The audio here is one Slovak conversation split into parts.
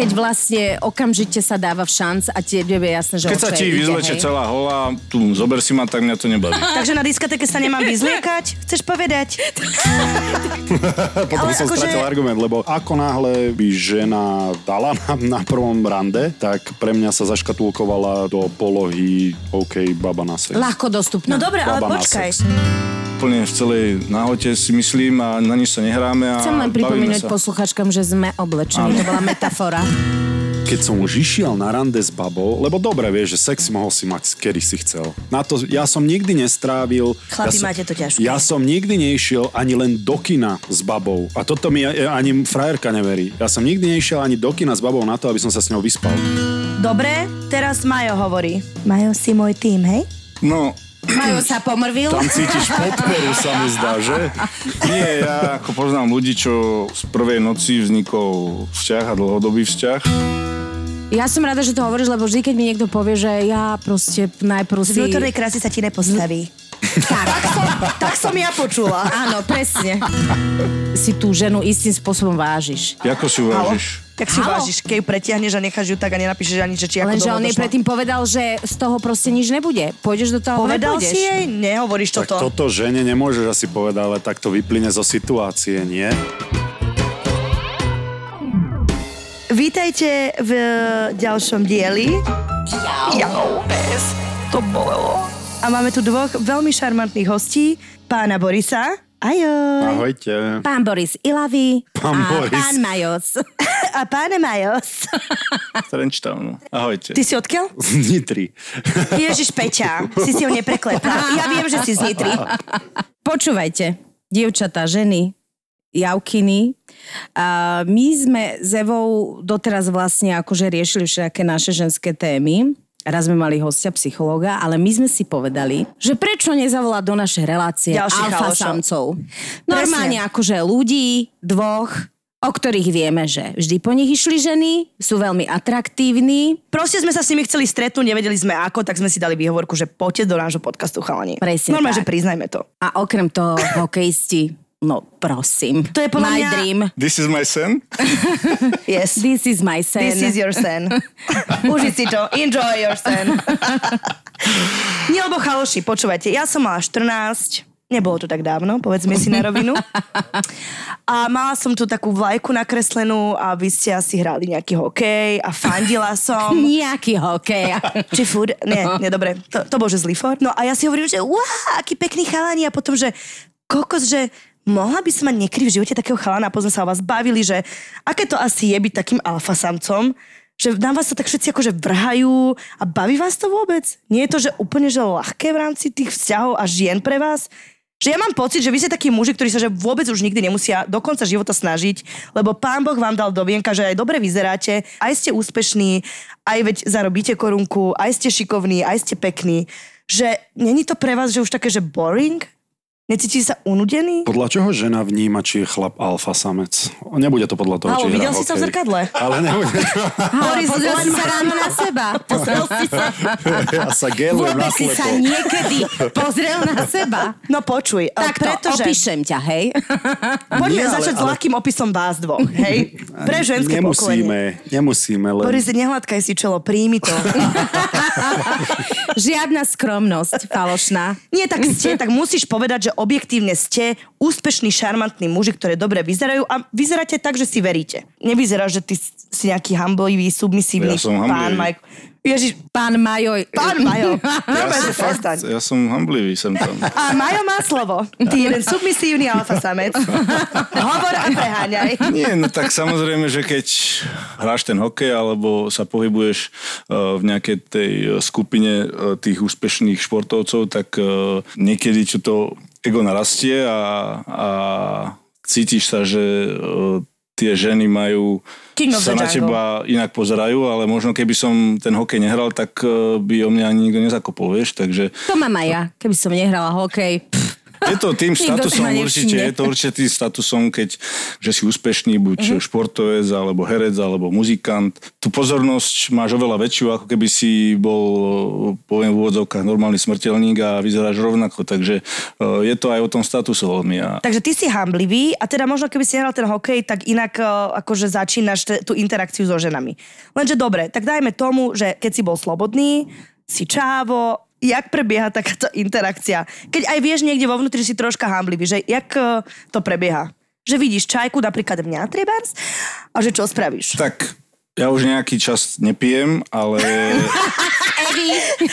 keď vlastne okamžite sa dáva v šanc a tebe je jasné, že Keď sa ti vyzleče celá hola, tu zober si ma, tak mňa to nebaví. Takže na diskotéke sa nemám vyzliekať? Chceš povedať? Potom Ale som akože- stratil argument, lebo ako náhle by žena dala na, na prvom rande, tak pre mňa sa zaškatulkovala do polohy OK, baba na sex. Ľahko dostupná. No dobre, ale Baba počkaj. Úplne v celej náhote si myslím a na nič sa nehráme a Chcem len pripomínať posluchačkám, že sme oblečení. To bola metafora. Keď som už išiel na rande s babou, lebo dobre vieš, že sex mohol si mať, kedy si chcel. Na to, ja som nikdy nestrávil... Chlapi, ja som, máte to ťažké. Ja som nikdy nešiel ani len do kina s babou. A toto mi ani frajerka neverí. Ja som nikdy nešiel ani do kina s babou na to, aby som sa s ňou vyspal. Dobre, teraz Majo hovorí. Majo si môj tým, hej? No, Majo sa pomrvil. Tam cítiš podporu, sa mi zdá, že? nie, ja ako poznám ľudí, čo z prvej noci vznikol vzťah a dlhodobý vzťah. Ja som rada, že to hovoríš, lebo vždy, keď mi niekto povie, že ja proste najprv Z si... vnútornej krásy sa ti nepostaví. Tak, Tak som ja počula. áno, presne. si tú ženu istým spôsobom vážiš. Ako si uvážiš? Jak si Halo? vážiš, keď ju pretiahneš a necháš ju tak a nenapíšeš ani, že či ako Lenže on jej predtým povedal, že z toho proste nič nebude. Pôjdeš do toho, Povedal nepôjdeš? si jej? Nehovoríš Tak toto. toto žene nemôžeš asi povedať, ale tak to vyplyne zo situácie, nie? Vítajte v ďalšom dieli. Jau. pes. To bolelo. A máme tu dvoch veľmi šarmantných hostí. Pána Borisa. Ajoj. Ahojte. Pán Boris Ilavý Pán a Boris. pán Majos. A pána Majos. Trenčtownu. Ahojte. Ty si odkiaľ? Z Nitry. Ježiš Peťa. Si si ho nepreklepla. Ja viem, že si z Nitry. Počúvajte, dievčatá, ženy, javkiny. A my sme s Evou doteraz vlastne akože riešili všetké naše ženské témy. Raz sme mali hostia psychológa, ale my sme si povedali, že prečo nezavolať do našej relácie Ďalších alfa chalošov. samcov. Normálne akože ľudí, dvoch, o ktorých vieme, že vždy po nich išli ženy, sú veľmi atraktívni. Proste sme sa s nimi chceli stretnúť, nevedeli sme ako, tak sme si dali výhovorku, že poďte do nášho podcastu chalani. Presne Normálne, tak. že priznajme to. A okrem toho hokejisti, no prosím. To je podľa My mňa- dream. This is my son? Yes. This is my sen. This is your sen. Uži si to. Enjoy your sen. Nie, lebo chaloši, počúvajte, ja som mala 14, nebolo to tak dávno, povedzme si na rovinu. A mala som tu takú vlajku nakreslenú a vy ste asi hrali nejaký hokej a fandila som. Nejaký hokej. Či food? Nie, nie, dobre. To, to bol, že zlý for. No a ja si hovorím, že wow, aký pekný chalani a potom, že kokos, že mohla by som mať niekedy v živote takého chalana potom sa o vás bavili, že aké to asi je byť takým alfa samcom, že na vás to tak všetci akože vrhajú a baví vás to vôbec? Nie je to, že úplne že ľahké v rámci tých vzťahov a žien pre vás? Že ja mám pocit, že vy ste takí muži, ktorí sa že vôbec už nikdy nemusia do konca života snažiť, lebo pán Boh vám dal do vienka, že aj dobre vyzeráte, aj ste úspešní, aj veď zarobíte korunku, aj ste šikovní, aj ste pekní. Že není to pre vás, že už také, že boring? Necítite sa unudení? Podľa čoho žena vníma, či je chlap alfa samec? Nebude to podľa toho, Halo, či videl si sa v zrkadle? Ale nebude. Boris, pozrel si sa ráno na seba. Pozrel si sa. ja sa gelujem Vôbec si sa niekedy pozrel na seba. No počuj, Tak to, pretože... opíšem ťa, hej? Poďme Nie, ale- začať s ale- ľahkým opisom vás dvoch, hej? Pre ženské pokolenie. Nemusíme, nemusíme, len... Boris, nehladkaj si čelo, príjmi to. Žiadna skromnosť falošná. Nie, tak ste, tak musíš povedať, že objektívne ste úspešní, šarmantní muži, ktoré dobre vyzerajú a vyzeráte tak, že si veríte. Nevyzerá, že ty si nejaký hamblivý, submisívny Ja som pán. Mike. Ježiš, Pán Majoj. pán Majo. Ja som, fakt, ja som hamblivý sem tam. A Majo má slovo. Ty jeden submisívny alfa samec. Hovor a preháňaj. Nie, no tak samozrejme, že keď hráš ten hokej alebo sa pohybuješ uh, v nejakej tej uh, skupine uh, tých úspešných športovcov, tak niekedy čo to ego narastie a, a cítiš sa, že tie ženy majú King sa na teba inak pozerajú, ale možno keby som ten hokej nehral, tak uh, by o mňa ani nikto nezakopol, vieš, takže To mám aj ja. Keby som nehrala hokej, pff, Je to tým statusom určite, je to určite tým statusom, keď že si úspešný, buď Mhm. uh-huh. športovec, alebo herec, alebo muzikant. Tu pozornosť máš oveľa väčšiu, ako keby si bol, poviem v úvodzovkách, normálny smrteľník a vyzeráš rovnako. Takže uh, je to aj o tom statusu veľmi. A Takže ty si hamblivý a teda možno keby si hral ten hokej, tak inak uh, akože začínaš te, tú interakciu so ženami. Lenže dobre, tak dajme tomu, že keď si bol slobodný, si čávo, jak prebieha takáto interakcia? Keď aj vieš niekde vo vnútri, si troška hamblivý, že jak uh, to prebieha? Že vidíš čajku napríklad mňa, trebárs, a že čo spravíš? tak ja už nejaký čas nepijem, ale Evi,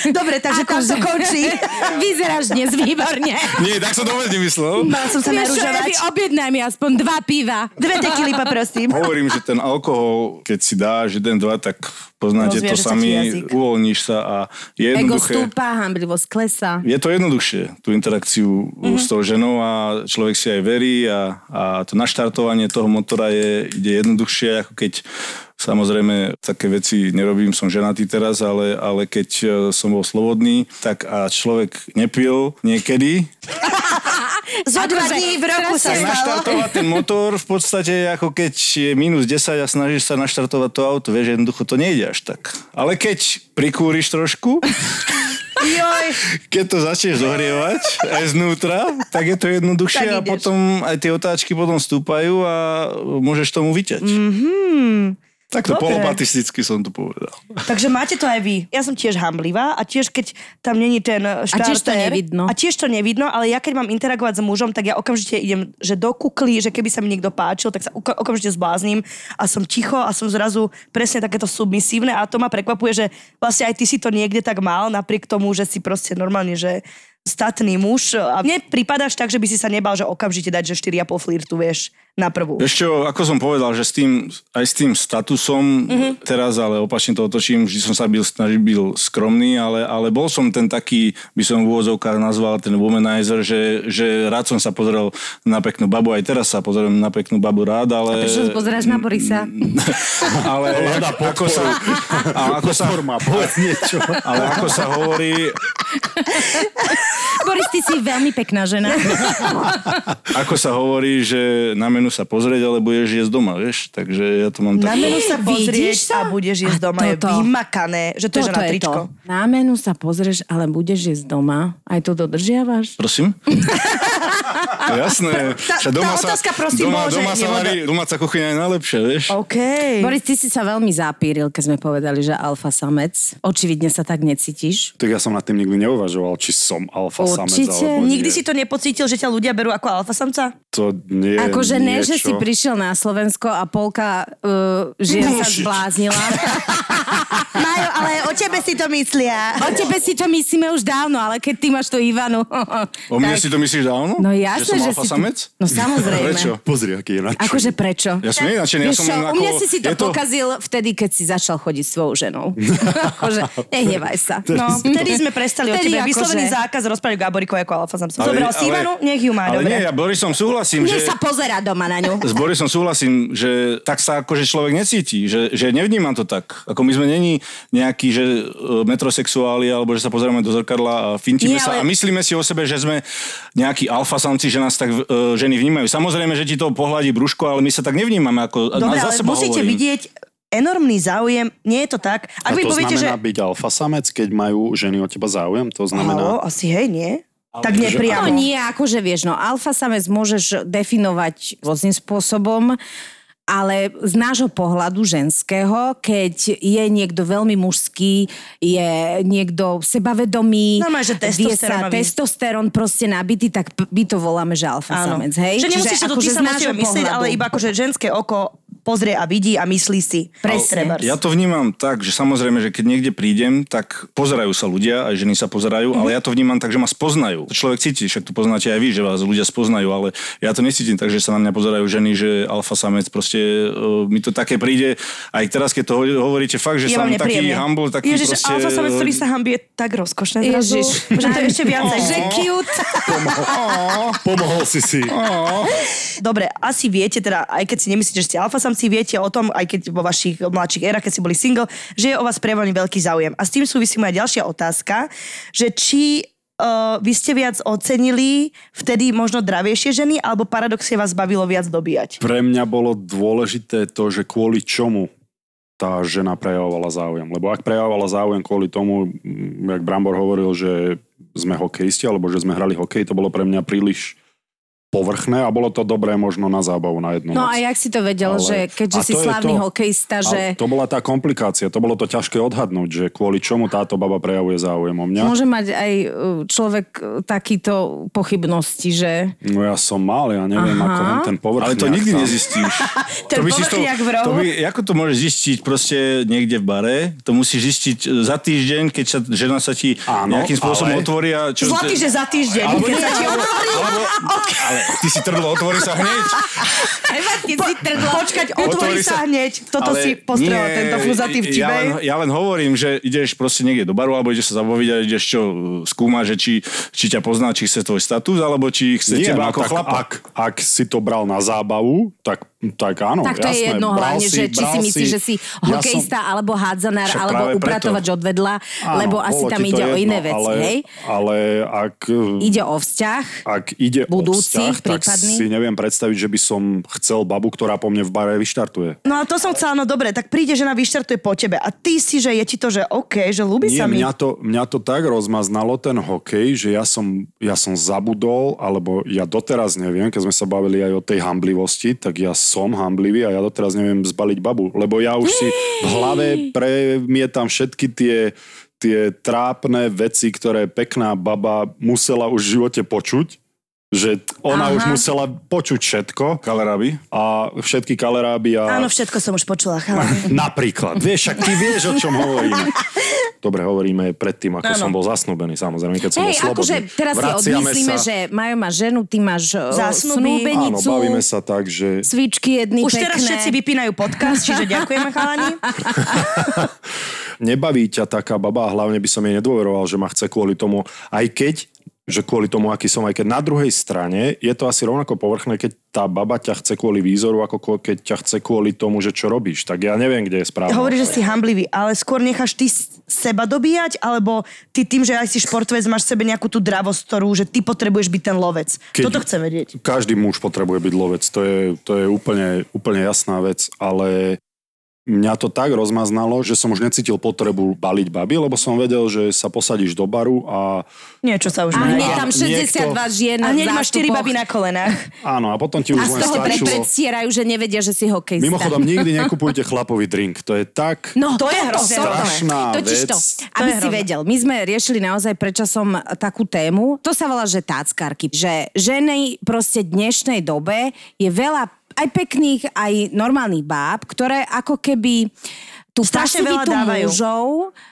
Dobre, takže tam to končí. vyzeráš dnes výborne. nie, tak som to vôbec nemyslel. Mala som sa. Evi, objednaj mi aspoň dva piva. Dve tekily, poprosím. Hovorím, že ten alkohol, keď si dáš jeden, dva, tak poznáte Rozviaže to sami, uvoľníš sa a je Ego jednoduché. stúpa, hamblivosť klesa. Je to jednoduchšie, tú interakciu mm-hmm. s tou ženou a človek si aj verí a, a to naštartovanie toho motora je, ide jednoduchšie, ako keď Samozrejme, také veci nerobím, som ženatý teraz, ale, ale keď e, som bol slobodný, tak a človek nepil niekedy, Zo dva dní v roku sa stalo. naštartovať ten motor v podstate ako keď je minus 10 a snažíš sa naštartovať to auto, vieš, jednoducho to nejde až tak. Ale keď prikúriš trošku, Joj. keď to začneš zohrievať aj znútra, tak je to jednoduchšie a potom aj tie otáčky potom stúpajú a môžeš tomu vyťať. Mhm. Tak to Dobre. polopatisticky som to povedal. Takže máte to aj vy. Ja som tiež hamblivá a tiež keď tam není ten štarter. tiež to nevidno. A tiež to nevidno, ale ja keď mám interagovať s mužom, tak ja okamžite idem, že do kukly, že keby sa mi niekto páčil, tak sa okamžite zblázním a som ticho a som zrazu presne takéto submisívne a to ma prekvapuje, že vlastne aj ty si to niekde tak mal, napriek tomu, že si proste normálne, že statný muž. A mne pripadaš tak, že by si sa nebal, že okamžite dať, že 4,5 flirtu, vieš, na prvú. Čo, ako som povedal, že s tým, aj s tým statusom Mhm. teraz, ale opačne to otočím, vždy som sa byl, snažil byl skromný, ale, ale bol som ten taký, by som v úvozovkách nazval ten womanizer, že, že rád som sa pozrel na peknú babu, aj teraz sa pozriem na peknú babu rád, ale... Prečo sa pozeráš na Borisa? ale ako sa, ako sa, Forma, povedz niečo. ale ako sa hovorí, Boris, ty si veľmi pekná žena. ako sa hovorí, že na menu sa pozrieť, ale budeš jesť doma, vieš? Takže ja to mám Na tak... menu sa pozrieť Vidíš sa? a budeš jesť A doma. Je toto. vymakané, že to je na tričko. Na menu sa pozrieš, ale budeš jesť doma. Aj to dodržiavaš? Prosím? Jasné. Tá- Však doma tá sa, otázka, prosím, doma, môže, doma sa varí, domáca kuchyňa je najlepšia, vieš? OK. Boris, ty si sa veľmi zapíril, keď sme povedali, že alfa samec. Očividne sa tak necítiš. Tak ja som nad tým nikdy neuvažoval, či som alfa samec Určite. Nikdy si to nepocítil, že ťa ľudia berú ako alfa samca? To nie je Akože ne, niečo... že si prišiel na Slovensko a polka uh, žien sa zbláznila. Majo, ale o tebe si to myslia. O tebe si to myslíme už dávno, ale keď ty máš tú Ivanu... O mne tak- si to myslíš dávno? No že jasné, som že, si... samec? No samozrejme. Prečo? Pozri, aký je nadšený. Akože prečo? Ja som nenačený, ja som čo, len u ako... mňa si si to, je pokazil vtedy, keď si začal chodiť s svojou ženou. akože, nehnevaj sa. No, vtedy sme prestali o tebe. akože- Vyslovený zákaz rozprávať o Gaborikovi ako alfa Zobral si Ivanu, nech ju má, Ale nie, ja Borisom súhlasím, Nech že... sa pozera doma na ňu. S Borisom súhlasím, že tak sa akože človek necíti, že, že nevnímam to tak. Ako my sme není nejakí, že e, metrosexuáli, alebo že sa pozeráme do zrkadla a fintíme Nie, sa ale- a myslíme si o sebe, že sme nejakí alfa samci, že nás tak e, ženy vnímajú. Samozrejme, že ti to pohľadí brúško, ale my sa tak nevnímame. Ako, Dobre, za ale seba musíte hovorím. vidieť enormný záujem. Nie je to tak. A Ak mi to poviete, že... znamená byť alfa samec, keď majú ženy o teba záujem? To Halo, znamená... asi hej, nie? Tak že- No nepriamo. nie, akože vieš, no alfa samec môžeš definovať rôznym spôsobom, ale z nášho pohľadu ženského, keď je niekto veľmi mužský, je niekto sebavedomý, Normálne, že vie sa testosterón proste nabitý, tak my to voláme, že alfa samec, hej? Že nemusíš to akože ty sa myslieť, pohľadu. ale iba akože ženské oko pozrie a vidí a myslí si. Presne. Ja to vnímam tak, že samozrejme, že keď niekde prídem, tak pozerajú sa ľudia, aj ženy sa pozerajú, Mhm. ale ja to vnímam tak, že ma spoznajú. To človek cíti, však to poznáte aj vy, že vás ľudia spoznajú, ale ja to necítim tak, že sa na mňa pozerajú ženy, že alfa samec, proste uh, mi to také príde, aj teraz, keď to ho- hovoríte fakt, že Je som taký humble, taký Ježiš, proste... alfa samec, ktorý sa hambí, je tak rozkošné zrazu. Ježiš. Že to je ešte viacej. Že cute. Pomohol si si. Dobre, asi viete, teda, aj keď si nemyslíte, že ste alfa samci, viete o tom, aj keď vo vašich mladších érach, keď ste boli single, že je o vás prevaný veľký záujem. A s tým súvisí moja ďalšia otázka, že či uh, vy ste viac ocenili vtedy možno dravejšie ženy, alebo paradoxne vás bavilo viac dobíjať? Pre mňa bolo dôležité to, že kvôli čomu tá žena prejavovala záujem. Lebo ak prejavovala záujem kvôli tomu, mm, jak Brambor hovoril, že sme hokejisti, alebo že sme hrali hokej, to bolo pre mňa príliš povrchné a bolo to dobré možno na zábavu na jednu No noc. a jak si to vedel, Ale- že keďže si to slavný to. hokejista, že A to bola tá komplikácia, to bolo to ťažké odhadnúť, že kvôli čomu táto baba prejavuje záujem o mňa. môže mať aj uh, človek uh, takýto pochybnosti, že... No ja som mal, ja neviem, Aha. ako len ten povrchňák Ale to nikdy tam. nezistíš. Ten by si rohu. to by, ako to môžeš zistiť proste niekde v bare? To musíš zistiť e, za týždeň, keď sa žena sa ti Áno, nejakým spôsobom ale- otvorí a... Čo, Zlatý, že za týždeň. Alebo, keď sa ti alebo, alebo, ale ty si trdlo, otvorí sa hneď. Počkať, otvorí Otvorí sa hneď. Toto Ale si postrela nie, tento fúzatý ja len, ja len hovorím, že ideš proste niekde do baru, alebo ideš sa zabaviť a ideš čo, skúmať, že či, či ťa pozná, či chce tvoj status, alebo či chce Nie, teba no ako tak chlapa. Ak, ak si to bral na zábavu, tak, tak áno, Tak to je jasné, jedno bral hlavne, že či si myslíš, že si Ja hokejista, alebo hádzanár, alebo práve preto. upratovač odvedla, Áno, lebo asi tam ide o jedno, iné veci, ale, hej? Ale ak, Ide o vzťah. ak ide Budúci, o vzťah, tak prípadný? si neviem predstaviť, že by som chcel babu, ktorá po mne v bare vyštartuje. No a to som chcela, no dobre, tak príde žena, vyštartuje po tebe a ty si, že je ti to, že OK, že ľúbi Nie, sa mi. mňa to, mňa to tak rozmaznalo, ten hokej, že ja som, ja som zabudol, alebo ja doteraz neviem, keď sme sa bavili aj o tej hamblivosti, tak ja som hamblivý a ja doteraz neviem zbaliť babu, lebo ja už si v hlave premietam všetky tie tie trápne veci, ktoré pekná baba musela už v živote počuť, že ona Aha. už musela počuť všetko Kaleráby. a všetky kaleráby a... Áno, všetko som už počula, chalani. Napríklad. Vieš, však ty vieš, o čom hovoríme. Dobre, hovoríme predtým, ako Áno. som bol zasnúbený, samozrejme, keď som Hej, bol akože slobodný. teraz si odmyslíme, sa, že Majo má ženu, ty máš uh, Zásnuby. Áno, snúbenicu, bavíme sa tak, že cvičky jedny Už pekné. teraz všetci vypínajú podcast, čiže ďakujeme, chalani. nebaví ťa taká baba hlavne by som jej nedôveroval, že ma chce kvôli tomu, aj keď že kvôli tomu, aký som, aj keď na druhej strane je to asi rovnako povrchné, keď tá baba ťa chce kvôli výzoru, ako ko- keď ťa chce kvôli tomu, že čo robíš. Tak ja neviem, kde je správne. Hovoríš, že si hamblivý, ale skôr necháš ty seba dobíjať, alebo ty tým, že aj si športovec, máš v sebe nejakú tú dravosť, ktorú, že ty potrebuješ byť ten lovec. Keď- Toto chcem vedieť. Každý muž potrebuje byť lovec, to je, to je úplne, úplne jasná vec, ale mňa to tak rozmaznalo, že som už necítil potrebu baliť baby, lebo som vedel, že sa posadíš do baru a Niečo sa už A hneď tam niekto- 62 žien A hneď máš 4 zástupoch. baby na kolenách. áno, a potom ti už A z len toho stačilo... predstierajú, že nevedia, že si hokejista. Mimochodom, nikdy nekupujte chlapový drink, to je tak... No, To je hrozné. Strašná Totiž vec. to, To aby je si vedel, my sme riešili naozaj predčasom takú tému, to sa volá, že táckarky, že ženy proste dnešnej dobe je veľa aj pekných, aj normálnych báb, ktoré ako keby tú Strašne veľa dávajú. mužov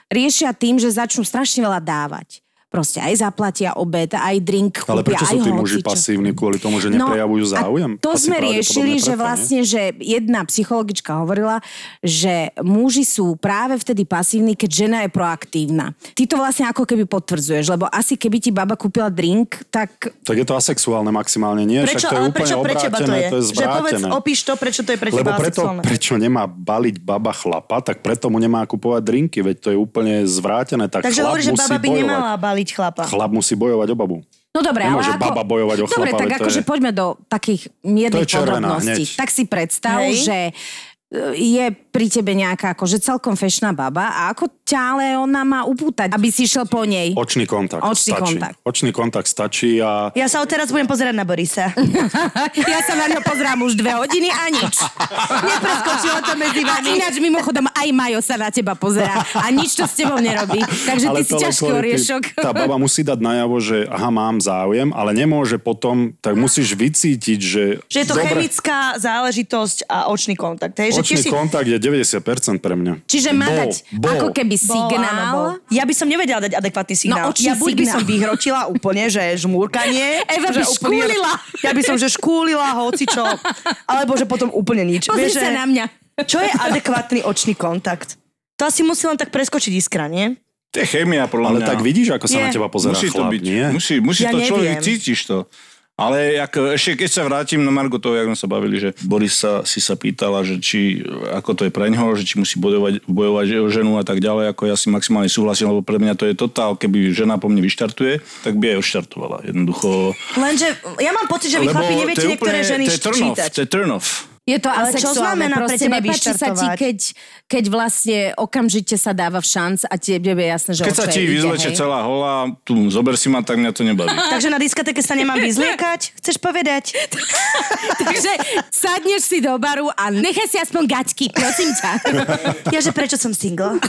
riešia tým, že začnú strašne veľa dávať. Proste aj zaplatia obed, aj drink kúpia, Ale prečo sú tí muži pasívni kvôli tomu, že neprejavujú záujem? No, A to Asi sme riešili, že vlastne, že jedna psychologička hovorila, že muži sú práve vtedy pasívni, keď žena je proaktívna. Ty to vlastne ako keby potvrdzuješ, lebo asi keby ti baba kúpila drink, tak Tak je to asexuálne maximálne, nie? Prečo, Však to je ale úplne prečo pre teba to je? to je že povedz, opíš to, prečo to je pre Lebo teba preto, asexuálne. prečo nemá baliť baba chlapa, tak preto mu nemá kupovať drinky, veď to je úplne zvrátené. Tak Takže chlap hovoríš, že baba by bojovať. nemala baliť chlapa. Chlap musí bojovať o babu. No dobre, Nemôže ale ako... baba bojovať o Dobre, chlapa, tak akože je- poďme do takých miernych červená podrobností. hneď. Tak si predstav, Hej. že e, je pri tebe nejaká akože celkom fešná baba a ako ťa ale ona má upútať, aby si išiel po nej. Očný kontakt Očný stačí. kontakt. Očný kontakt stačí a Ja sa odteraz budem pozerať na Borisa. Ja sa na ňo pozrám už dve hodiny a nič. Nepreskočilo to medzi A vami. ináč mimochodom aj Majo sa na teba pozerá a nič to s tebou nerobí. Takže ty si ťažký oriešok. Tá baba musí dať najavo, že aha, mám záujem, ale nemôže potom, tak musíš vycítiť, že... Že je to dobre, chemická záležitosť a očný kontakt. Hej, že Očný si... kontakt je 90% pre mňa. Čiže má Bol, dať bol. ako keby Bol, áno, signál. bol. Ja by som nevedela dať adekvátny signál. očný ja buď by signál. som vyhrotila úplne, že žmúrkanie. Eva že by škúlila. Ja by som, že škúlila, hocičo. Alebo že potom úplne nič. Pozri Vieš, sa že- na mňa. Čo je adekvátny očný kontakt? To asi musí len tak preskočiť iskra, nie? To je chémia, podľa Ale mňa. tak vidíš, ako sa Je. na teba pozerá musí to chlap, byť. nie? Musí, musí Ja to človek, neviem. cítiš to. Ale jak, ešte keď sa vrátim na toho, jak sme sa bavili, že Boris sa, si sa pýtala, že či, ako to je pre ňoho, že či musí bojovať, bojovať o ženu a tak ďalej, ako ja si maximálne súhlasím, lebo pre mňa to je totál, keby žena po mne vyštartuje, tak by aj odštartovala. Jednoducho... Lenže ja mám pocit, že vy chlapi neviete niektoré ženy to je turn off, čítať. to je turn off. Je to Ale čo znamená pre teba nepáči sa ti, keď, keď vlastne okamžite sa dáva v šanc a tebe je jasné, že Keď sa ti vyzleče celá hola, tu zober si ma, tak mňa to nebaví. Takže na diskotéke sa nemám vyzliekať? Chceš povedať? Takže sadneš si do baru a nechaj si aspoň gaťky, prosím ťa. Ja, že prečo som single?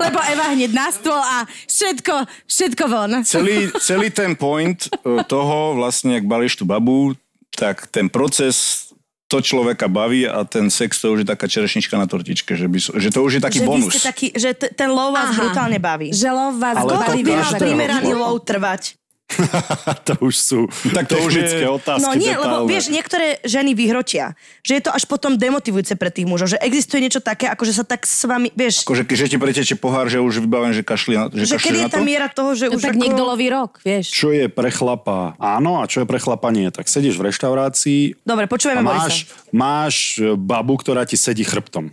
Lebo Eva hneď na stôl a všetko, všetko von. celý, celý ten point e, toho, vlastne, ak balíš tú babu, tak ten proces to človeka baví a ten sex to už je taká čerešnička na tortičke, že, by, že to už je taký že bonus. taký, že t- ten low vás Aha. brutálne baví. Že lov vás Ale to baví každého. ako- primeraný low trvať. to už sú Tak to už je- otázky. No nie, lebo detálne. vieš, niektoré ženy vyhrotia, že je to až potom demotivujúce pre tých mužov, že existuje niečo také, ako že sa tak s vami, vieš, Akože keď že ti preteče pohár, že už vybavený, že kašli na, že že kašli kedy na je tá to? miera toho, že No už tak ako... niekto loví rok, vieš. Čo je pre chlapa áno a čo je pre chlapa nie. Tak sedíš v reštaurácii Dobre, a máš, Borisa. máš e, babu, ktorá ti sedí chrbtom.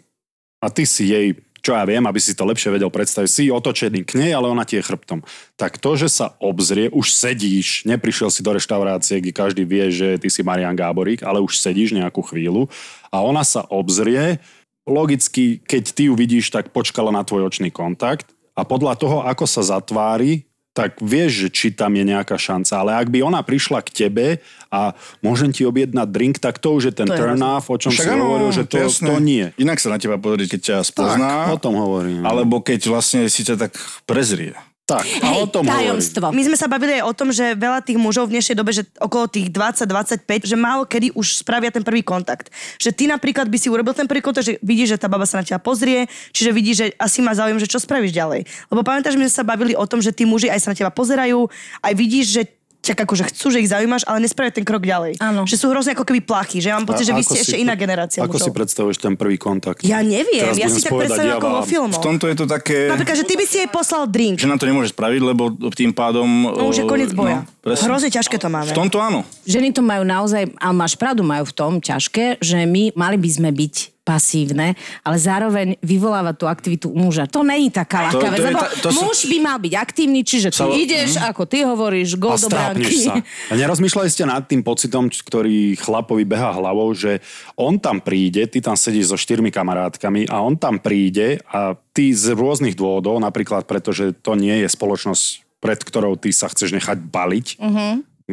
A ty si jej, čo ja viem, aby si to lepšie vedel predstaviť, si otočený k nej, ale ona ti je chrbtom. Tak to, že sa obzrie, už sedíš, neprišiel si do reštaurácie, kde každý vie, že ty si Marian Gáborík, ale už sedíš nejakú chvíľu. A ona sa obzrie, logicky, keď ty ju vidíš, tak počkala na tvoj očný kontakt. A podľa toho, ako sa zatvári, tak vieš, že či tam je nejaká šanca. Ale ak by ona prišla k tebe a môžem ti objednať drink, tak to už je ten To je turn hrozné. off, o čom Však si áno, hovoril, že to, jasné. to nie. Inak sa na teba pozrie, keď ťa Tak, spozná, o tom hovorím. alebo keď vlastne si ťa tak prezrie. Tak, a o Hej, tom hovorím. tajomstvo. My sme sa bavili aj o tom, že veľa tých mužov v dnešnej dobe, že okolo tých 20-25, že málo kedy už spravia ten prvý kontakt. Že ty napríklad by si urobil ten prvý kontakt, že vidíš, že tá baba sa na teba pozrie, čiže vidíš, že asi má záujem, že čo spravíš ďalej. Lebo pamätáš, my sme sa bavili o tom, že tí muži aj sa na teba pozerajú, aj vidíš, že ťa akože chcú, že ich zaujímaš, ale nespravia ten krok ďalej. Áno. Že sú hrozne ako keby plachy, že ja mám pocit, že vy ste si ešte iná generácia Ako si mužov. predstavuješ ten prvý kontakt? Ja neviem, Teraz ja si tak ja ako vo filmoch. V tomto je to také... Napríklad, že ty by si jej poslal drink. Žena to nemôže spraviť, lebo tým pádom... No už je koniec boja. No, presne. Hrozne ťažké to máme. V tomto áno. Ženy to majú naozaj, ale máš pravdu, majú v tom ťažké, že my mali by sme byť pasívne, ale zároveň vyvoláva tú aktivitu u muža. To není taká ľahká vec, lebo to sú- muž by mal byť aktívny, čiže ty Sa- ideš, ako ty hovoríš, a gol do bránky. sa. A nerozmýšľali ste nad tým pocitom, ktorý chlapovi beha hlavou, že on tam príde, ty tam sedíš so štyrmi kamarátkami a on tam príde a ty z rôznych dôvodov, napríklad preto, že to nie je spoločnosť, pred ktorou ty sa chceš nechať baliť, Mhm.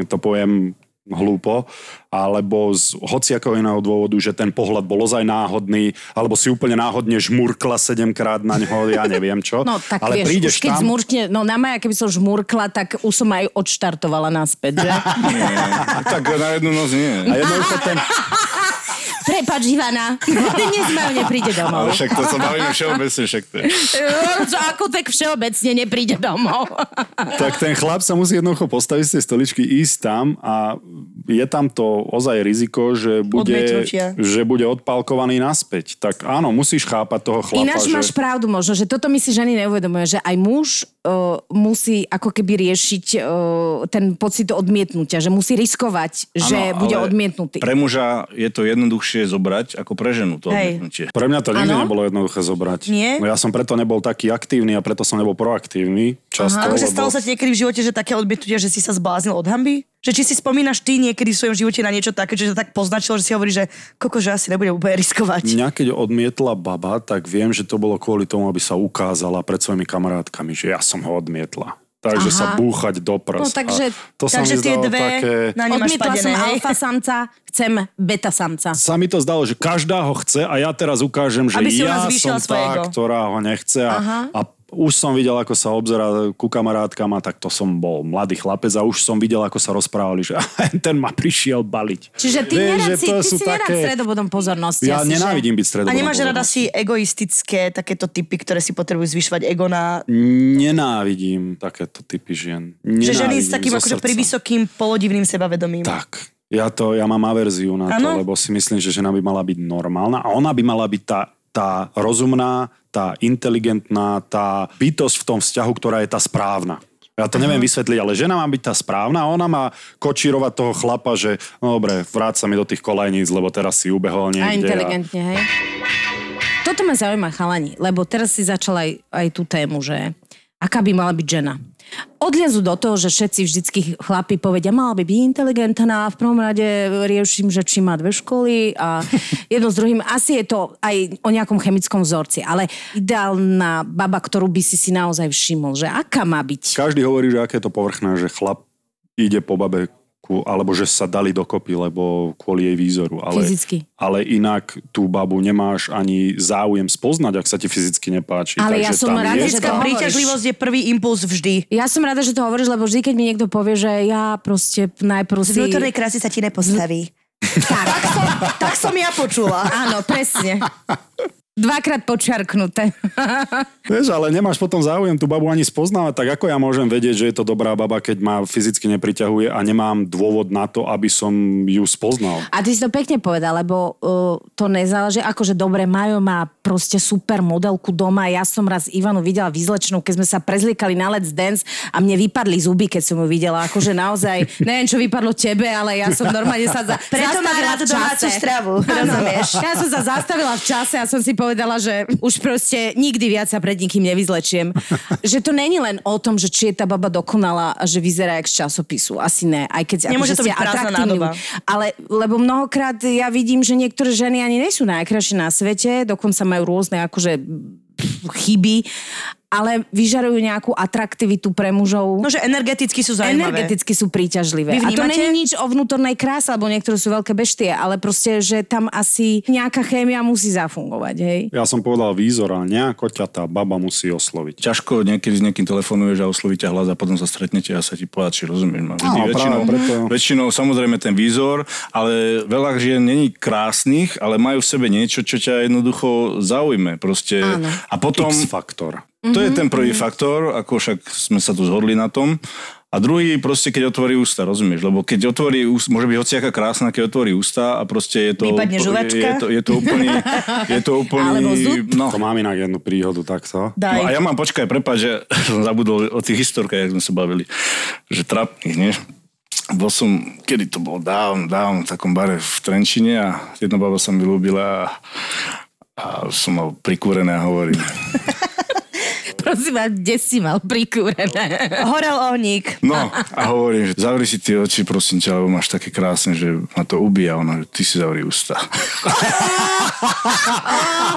to poviem hlúpo, alebo z hociakého iného dôvodu, že ten pohľad bol ozaj náhodný, alebo si úplne náhodne žmurkla sedemkrát na ňo, ja neviem čo. No tak Ale vieš, prídeš už keď tam, zmurkne, no na Maja, keby som žmurkla, tak už som aj odštartovala naspäť, že? Nie, tak na jednu noc nie. a jednoducho ten, Prepač, Ivana, dnes Majo nepríde Ale domov. však to sa bavíme všeobecne, však to je. Čo, ako tak všeobecne nepríde domov. tak ten chlap sa musí jednoducho postaviť z tej stoličky, ísť tam a je tam to ozaj riziko, že bude, Odmietnutia. že bude odpálkovaný naspäť. Tak áno, musíš chápať toho chlapa, Ináč že... máš pravdu možno, že toto my si ženy neuvedomuje, že aj muž uh, musí ako keby riešiť uh, ten pocit odmietnutia, že musí riskovať, že Áno, bude odmietnutý. Pre muža je to jednoduchšie zobrať ako pre ženu to Hej. odmietnutie. Pre mňa to nikdy Áno? nebolo jednoduché zobrať. Nie? No ja som preto nebol taký aktívny a preto som nebol proaktívny. Často, Akože lebo... stalo sa ti niekedy v živote, že také odbytutie, že si sa zbláznil od hamby? Že či si spomínaš ty niekedy v svojom živote na niečo také, že sa tak poznačilo, že si hovorí, že koko, že asi nebudem úplne riskovať. Mňa keď odmietla baba, tak viem, že to bolo kvôli tomu, aby sa ukázala pred svojimi kamarátkami, že ja som ho odmietla. Takže Aha. sa búchať do prs. No, takže- A to sa takže mi tie dve také... na Odmietla som padené, hej? alfa samca, chcem beta samca. sa mi to zdalo, že každá ho chce a ja teraz ukážem, že ja som tá, ego. ktorá ho nechce a, a už som videl, ako sa obzerá ku kamarátkam a tak to som bol mladý chlapec a už som videl, ako sa rozprávali, že ten ma prišiel baliť. Čiže ty, Vieš, nerad že to ty sú si také- stredobodom pozornosti. Ja asi, že? nenávidím byť A stredobodom nemáš rada pozornosti. si egoistické takéto typy, ktoré si potrebujú zvyšovať ego na... Nenávidím takéto typy žien. Že ženy s Nenávidím takým akože srdca. privysokým polodivným sebavedomím. Tak. Ja to, ja mám averziu na to, Áno? lebo si myslím, že žena by mala byť normálna a ona by mala byť tá, tá rozumná, tá inteligentná, tá bytosť v tom vzťahu, ktorá je tá správna. Ja to neviem vysvetliť, ale žena má byť tá správna a ona má kočírovať toho chlapa, že no dobre, vráť sa mi do tých kolajníc, lebo teraz si ubehol niekde. A inteligentne, hej. Toto ma zaujíma, chalani, lebo teraz si začala aj, aj tú tému, že aká by mala byť žena. Odliazu do toho, že všetci vždycky chlapi povedia, mala by byť inteligentná, v prvom rade riešim, že či má dve školy a jedno s druhým. Asi je to aj o nejakom chemickom vzorci, ale ideálna baba, ktorú by si si naozaj všimol, že aká má byť. Každý hovorí, že aké je to povrchné, že chlap ide po babe alebo že sa dali dokopy, lebo kvôli jej výzoru. Ale, Fyzicky. Ale inak tú babu nemáš ani záujem spoznať, ak sa ti fyzicky nepáči. Ale ja Takže som tam rada, je že to príťažlivosť je prvý impuls vždy. Ja som rada, že to hovoríš, lebo vždy, keď mi niekto povie, že ja proste najprv Z si... vnútornej krásy sa ti nepostaví. tak, tak, som, tak som ja počula. Áno, presne. Dvakrát počiarknuté. Vieš, ale nemáš potom záujem tú babu ani spoznávať, tak ako ja môžem vedieť, že je to dobrá baba, keď ma fyzicky nepriťahuje a nemám dôvod na to, aby som ju spoznal. A ty si to pekne povedal, lebo uh, to nezáleží, akože dobre, Majo má proste super modelku doma. Ja som raz Ivanu videla vyzlečnú, keď sme sa prezliekali na Let's Dance a mne vypadli zuby, keď som ju videla. Akože naozaj, neviem, čo vypadlo tebe, ale ja som normálne sa za, Preto má zastavila v čase. domácu stravu, rozumieš? Ja som sa zastavila v čase a som si povedala, že už proste nikdy viac sa pred nikým nevyzlečiem. že to není len o tom, že či je tá baba dokonalá a že vyzerá jak z časopisu. Asi ne. Aj keď Nemôže akože to byť nádoba. Ale lebo mnohokrát ja vidím, že niektoré ženy ani nie sú najkrajšie na svete, dokonca majú rôzne akože chyby, ale vyžarujú nejakú atraktivitu pre mužov. No, že energeticky sú zaujímavé. Energeticky sú príťažlivé. Vy A to není nič o vnútornej kráse, alebo niektoré sú veľké beštie, ale proste, že tam asi nejaká chémia musí zafungovať, hej? Ja som povedal výzor, ale nejako ťa tá baba musí osloviť. Ťažko niekedy s niekým telefonuješ a osloví ťa hlas a potom sa stretnete a sa ti povedať, či rozumieš ma. Áno, väčšinou, preto. väčšinou samozrejme ten výzor, ale veľa žien není krásnych, ale majú v sebe niečo, čo ťa jednoducho zaujme. Proste. Áno. A potom... X-faktor. To je ten prvý faktor, ako však sme sa tu zhodli na tom. A druhý proste, keď otvorí ústa, rozumieš? Lebo keď otvorí ústa, môže byť hociaká krásna, keď otvorí ústa a proste je to... Vypadne je, žuvačka? je, to, je to úplný... Je to úplný Alebo zub? no, To mám inak jednu príhodu takto. Daj. No a ja mám, počkaj, prepáč, že som zabudol o tých historkách, jak sme sa bavili. Že trapných, nie? Bol som, kedy to bolo, dávno, dávno v takom bare v Trenčine a jedna baba sa mi ľúbila a, a som mal prikúrené a hovorím. Prosím vás, kde si mal prikúrené? Horel ohník. No a hovorím, že zavri si tie oči, prosím ťa, lebo máš také krásne, že ma to ubíja. Ona, že ty si zavri ústa.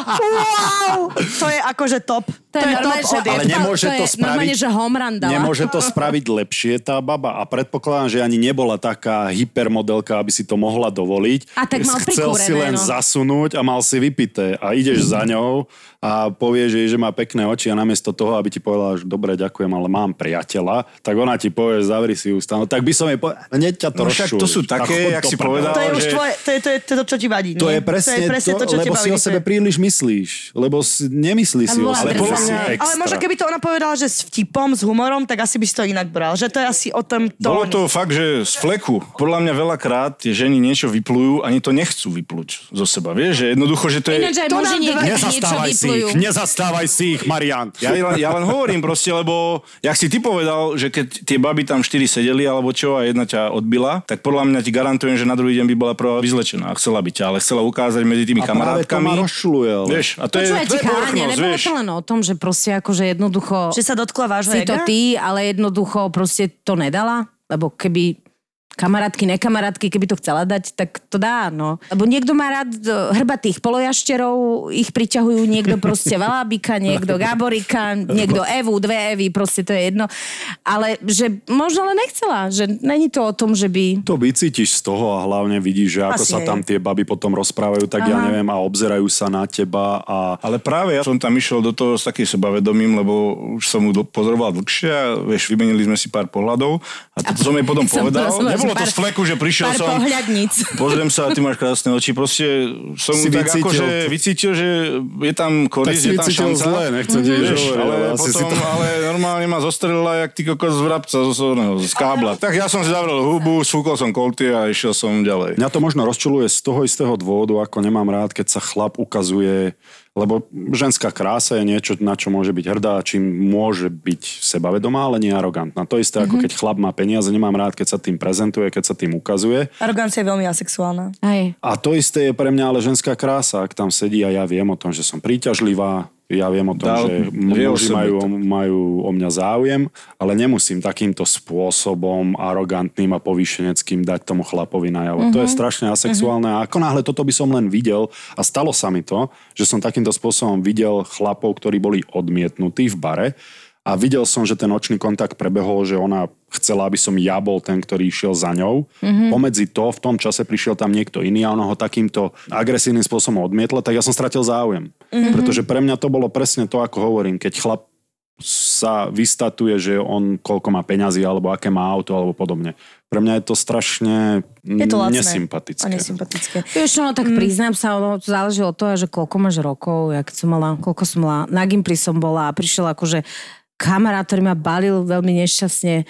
Wow! To je akože top. To, je top že. Ale nemôže to, to normálne, spraviť- že home run dala. Nemôže to spraviť lepšie tá baba a predpokladám, že ani nebola taká hypermodelka, aby si to mohla dovoliť. A tak mal Chcel si len no. zasunúť a mal si vypité a ideš za ňou a povie, že, že má pekné oči a namiesto toho, aby ti povedala, že dobre, ďakujem, ale mám priateľa, tak ona ti povie, zavri si ústa. No tak by som jej povedal, hneď ťa to No však to sú také, Tak jak si povedal, To je už že- tvoje, to je, to je, to, je to, čo ti vadí. To nie? je presne to, je presne to, to, čo lebo si o sebe príliš myslíš. Lebo si, nemyslí si o sebe. Ale podľa si extra. Ale možno keby to ona povedala, že s vtipom, s humorom, tak asi by si to inak bral. Že to je asi o tom Bolo tóne. to fakt, že z fleku. Podľa mňa veľakrát tie ženy niečo vyplujú, ani to nechcú vyplúť zo seba. Vieš, že jednoducho, že to je... Ináč aj To muži nám niekedy dva- niečo Nezastávaj si vyplujú. ich, nezastávaj si ich, Marian. Ja, len- ja len hovorím proste, lebo jak si ty povedal, že keď tie baby tam štyri sedeli alebo čo a jedna ťa odbila, tak podľa mňa ti garantujem, že na druhý deň by bola prvá vyzlečená a chcela byť ťa, ale chcela ukázať medzi tými A práve to kamarátkami. ma rozšuluje. ale- Vieš, a to je, Počúvajte, to je povrchnosť, nebolo vieš. to len o tom, že proste akože jednoducho Že sa dotkla vášho si to ty, ale jednoducho proste to nedala, lebo keby kamarátky, nekamarátky, keby to chcela dať, tak to dá, no. Lebo niekto má rád e, hrbatých polojašterov, ich priťahujú niekto proste Valábika, niekto Gáborika, niekto Evu, dve Evy, proste to je jedno. Ale že možno len nechcela, že není to o tom, že by... To vycítiš z toho a hlavne vidíš, že ako Asi sa tam tie baby potom rozprávajú, tak ja Aha. neviem, a obzerajú sa na teba a Ale práve ja som tam išiel do toho s takým sebavedomím, lebo už som mu pozoroval dlhšie a vieš, vymenili sme si pár pohľadov a to som jej potom Som povedal. Nebolo to pár- z fleku, že prišiel pár som... pohľadníc. Pozriem sa, ty máš krásne oči. Proste som Si tak vycítil- akože vycítil, že je tam tak koris, si je tam šanca. zle, nechcem ti Vieš, ale, ale asi potom, to... ale normálne ma zostrelila jak ty kokos z vrabca sorného, z kábla. Tak ja som si zavrel hubu, sfúkol som kolty a išiel som ďalej. Mňa to možno rozčuluje z toho istého dôvodu, ako nemám rád, keď sa chlap ukazuje Lebo ženská krása je niečo, na čo môže byť hrdá, čím môže byť sebavedomá, ale nie arogantná. To isté, ako keď chlap má peniaze, nemám rád, keď sa tým prezentuje, keď sa tým ukazuje. Arogancia je veľmi asexuálna. Hej. A to isté je pre mňa ale ženská krása, ak tam sedí a ja viem o tom, že som príťažlivá, ja viem o tom, Dal- že muži majú, majú o mňa záujem, ale nemusím takýmto spôsobom arogantným a povýšeneckým dať tomu chlapovi najavo. To je strašne asexuálne a ako náhle toto by som len videl a stalo sa mi to, že som takýmto spôsobom videl chlapov, ktorí boli odmietnutí v bare a videl som, že ten očný kontakt prebehol, že ona chcela, aby som ja bol ten, ktorý išiel za ňou. Mm-hmm. Pomedzi to, v tom čase prišiel tam niekto iný a ona ho takýmto agresívnym spôsobom odmietla, tak ja som stratil záujem. Mm-hmm. Pretože pre mňa to bolo presne to, ako hovorím, keď chlap sa vystatuje, že on koľko má peňazí, alebo aké má auto, alebo podobne. Pre mňa je to strašne Je to lacné. nesympatické. A nesympatické. Vieš, no tak priznám sa, ono to záleží od toho, že koľko máš rokov, jak som mala, koľko som mala, na Gimply som bola a prišiel akože kamarát, ktorý ma balil veľmi nešťastne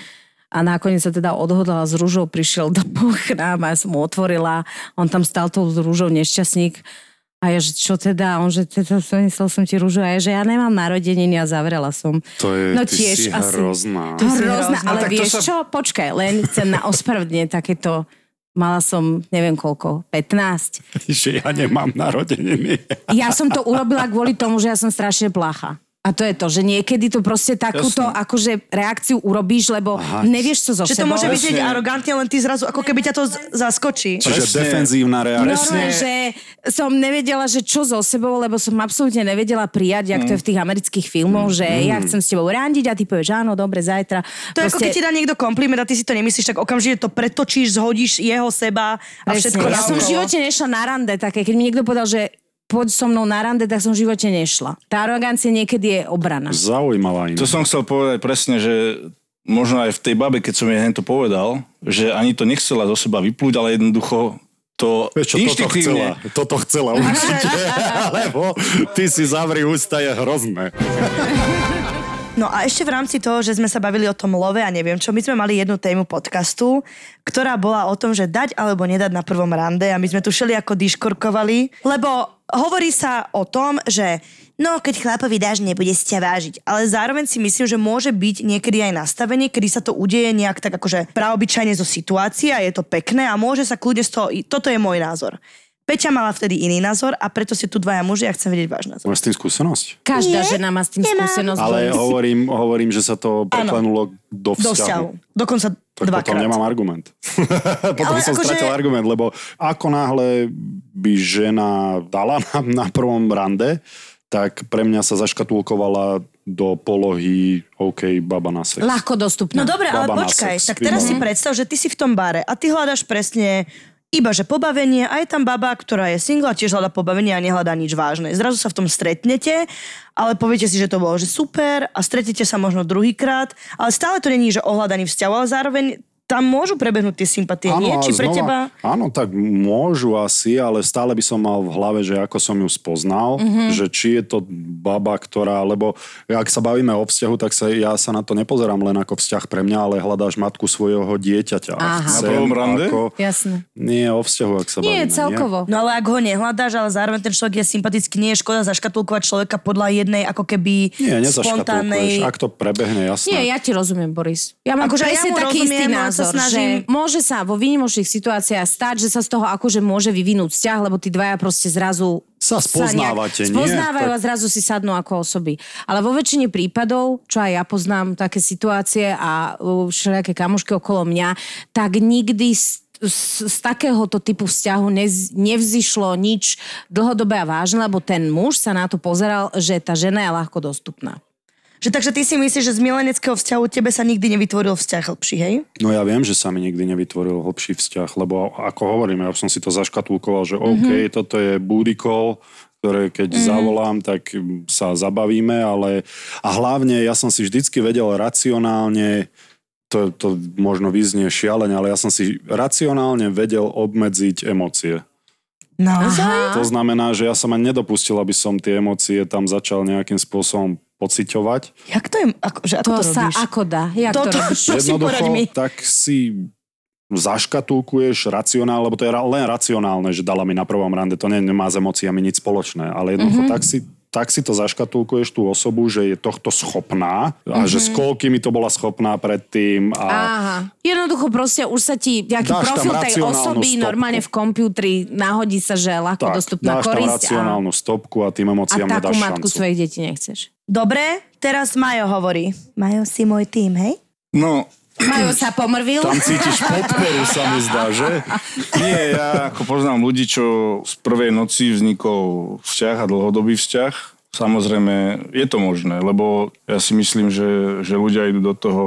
a nakoniec sa teda odhodlal s rúžou, prišiel do k nám a ja som mu otvorila, on tam stal tou rúžou nešťastník a ja, že čo teda, on, že teda donesol som ti rúžu a ja, že ja nemám narodeniny a zavrela som. To je, no ty si hrozná. To je hrozná, ale vieš sa- čo, počkaj, len chcem na ospravedlnie takéto, mala som, neviem koľko, 15. že ja nemám narodeniny. Ja som to urobila kvôli tomu, že ja som strašne placha. A to je to, že niekedy to proste takúto Jasné. akože reakciu urobíš, lebo Aha. nevieš, čo so Že to sebou. môže byť arogantne, len ty zrazu, ako keby ťa to z- zaskočí. Čiže Presne. defenzívna reakcia. Normálne, že som nevedela, že čo so sebou, lebo som absolútne nevedela prijať, jak to je v tých amerických filmoch, že ja chcem s tebou randiť a ty povieš, áno, dobre, zajtra. To je ako keď ti dá niekto kompliment a ty si to nemyslíš, tak okamžite to pretočíš, zhodíš jeho, seba a všetko Presne. Ja som v naokolo. živote nešla na rande také, keď mi niekto povedal, že poď so mnou na rande, tak som v živote nešla. Tá arogancia niekedy je obrana. Zaujímavá iná. To som chcel povedať presne, že možno aj v tej babe, keď som jej hento povedal, že ani to nechcela zo seba vyplúť, ale jednoducho to Vieš čo, toto chcela, toto chcela určite, lebo ty si zavri ústa, je hrozné. No a ešte v rámci toho, že sme sa bavili o tom love a neviem čo, my sme mali jednu tému podcastu, ktorá bola o tom, že dať alebo nedať na prvom rande a my sme tu šeli ako diškorkovali, lebo hovorí sa o tom, že no keď chlapovi dáš, nebude si ťa vážiť. Ale zároveň si myslím, že môže byť niekedy aj nastavenie, kedy sa to udeje nejak tak akože praobyčajne zo situácie a je to pekné a môže sa kľudne z toho, toto je môj názor. Peťa mala vtedy iný názor a preto ste tu dvaja muži a chcem vedieť váš názor. Máš s tým skúsenosť? Každá Nie, žena má s tým nemám. skúsenosť. Ale hovorím, hovorím, že sa to preklenulo do Do vzťahu. vzťahu. Dokonca Tak potom dvakrát. nemám argument. potom Ale som akože- stratil argument, lebo ako náhle by žena dala na, na prvom rande, tak pre mňa sa zaškatulkovala do polohy OK, baba na sex. Ľahko dostupná. No dobre, ale Baba počkaj, sex, tak teraz si skvelé. predstav, že ty si v tom bare a ty hľadaš presne iba že pobavenie a je tam baba, ktorá je single tiež hľada pobavenie a nehľadá nič vážne. Zrazu sa v tom stretnete, ale poviete si, že to bolo že super a stretnete sa možno druhýkrát, ale stále to není, že ohľadaný vzťah, ale zároveň tam môžu prebehnúť tie sympatie, nie? a Či pre teba... Áno, tak môžu asi, ale stále by som mal v hlave, že ako som ju spoznal, Mhm. mm-hmm. že či je to baba, ktorá, lebo ak sa bavíme o vzťahu, tak sa, ja sa na to nepozerám len ako vzťah pre mňa, ale hľadáš matku svojho dieťaťa. Aha. chcem Na prvom rande? Ako, Jasné. nie o vzťahu, ak sa Nie, bavíme. celkovo. No ale ak ho nehľadáš, ale zároveň ten človek je sympatický, nie je škoda zaškatulkovať človeka podľa jednej ako keby Nie, spontánnej... Ak to prebehne, jasné. Nie, ja ti rozumiem, Boris. Ja mám Akože ja taký istý rozumiem, sa snažím- že môže sa vo výnimočných situáciách stať, že sa z toho akože môže vyvinúť vzťah, lebo tí dvaja proste zrazu Sa spoznávate, nejak nie? Spoznávajú Tak- a zrazu si sadnú ako osoby. Ale vo väčšine prípadov, čo aj ja poznám také situácie a všelijaké kamošky okolo mňa, tak nikdy z, z, z takéhoto typu vzťahu nez, nevzýšlo nič dlhodobé a vážne, lebo ten muž sa na to pozeral, že tá žena je ľahko dostupná. Že takže ty si myslíš, že z mileneckého vzťahu tebe sa nikdy nevytvoril vzťah hlbší, hej? No ja viem, že sa mi nikdy nevytvoril hlbší vzťah, lebo ako hovorím, ja som si to zaškatulkoval, že OK, Mhm. mm-hmm. toto je booty call, ktoré keď mm-hmm. zavolám, tak sa zabavíme, ale a hlavne ja som si vždycky vedel racionálne, to, to možno vyznie šialene, ale ja som si racionálne vedel obmedziť emócie. Naozaj? To znamená, že ja som ani nedopustil, aby som tie emócie tam začal nejakým spôsobom pociťovať. Jak to je? Ako, že ako To, to, sa robíš? ako dá? Jak to, Toto- robíš? Jednoducho, mi. tak si zaškatulkuješ racionálne, lebo to je len racionálne, že dala mi na prvom rande, to ne, nemá s emóciami nič spoločné, ale jednoducho mm-hmm. tak si tak si to zaškatulkuješ tú osobu, že je tohto schopná a že s koľkými to bola schopná predtým. A... Aha. Jednoducho proste už sa ti nejaký Dáš profil tej osoby stopku. normálne v kompútri nahodí sa, že ľahko tak, dostupná dáš tam korisť a, racionálnu stopku a tým a emóciám takú nedáš matku šancu. svojich detí nechceš. Dobre, teraz Majo hovorí. Majo, si môj tým, hej? No, Majú sa pomrvil. Tam cítiš podporu, sa mi zdá, že? Nie, ja ako poznám ľudí, čo z prvej noci vznikol vzťah a dlhodobý vzťah. Samozrejme, je to možné, lebo ja si myslím, že, že ľudia idú do toho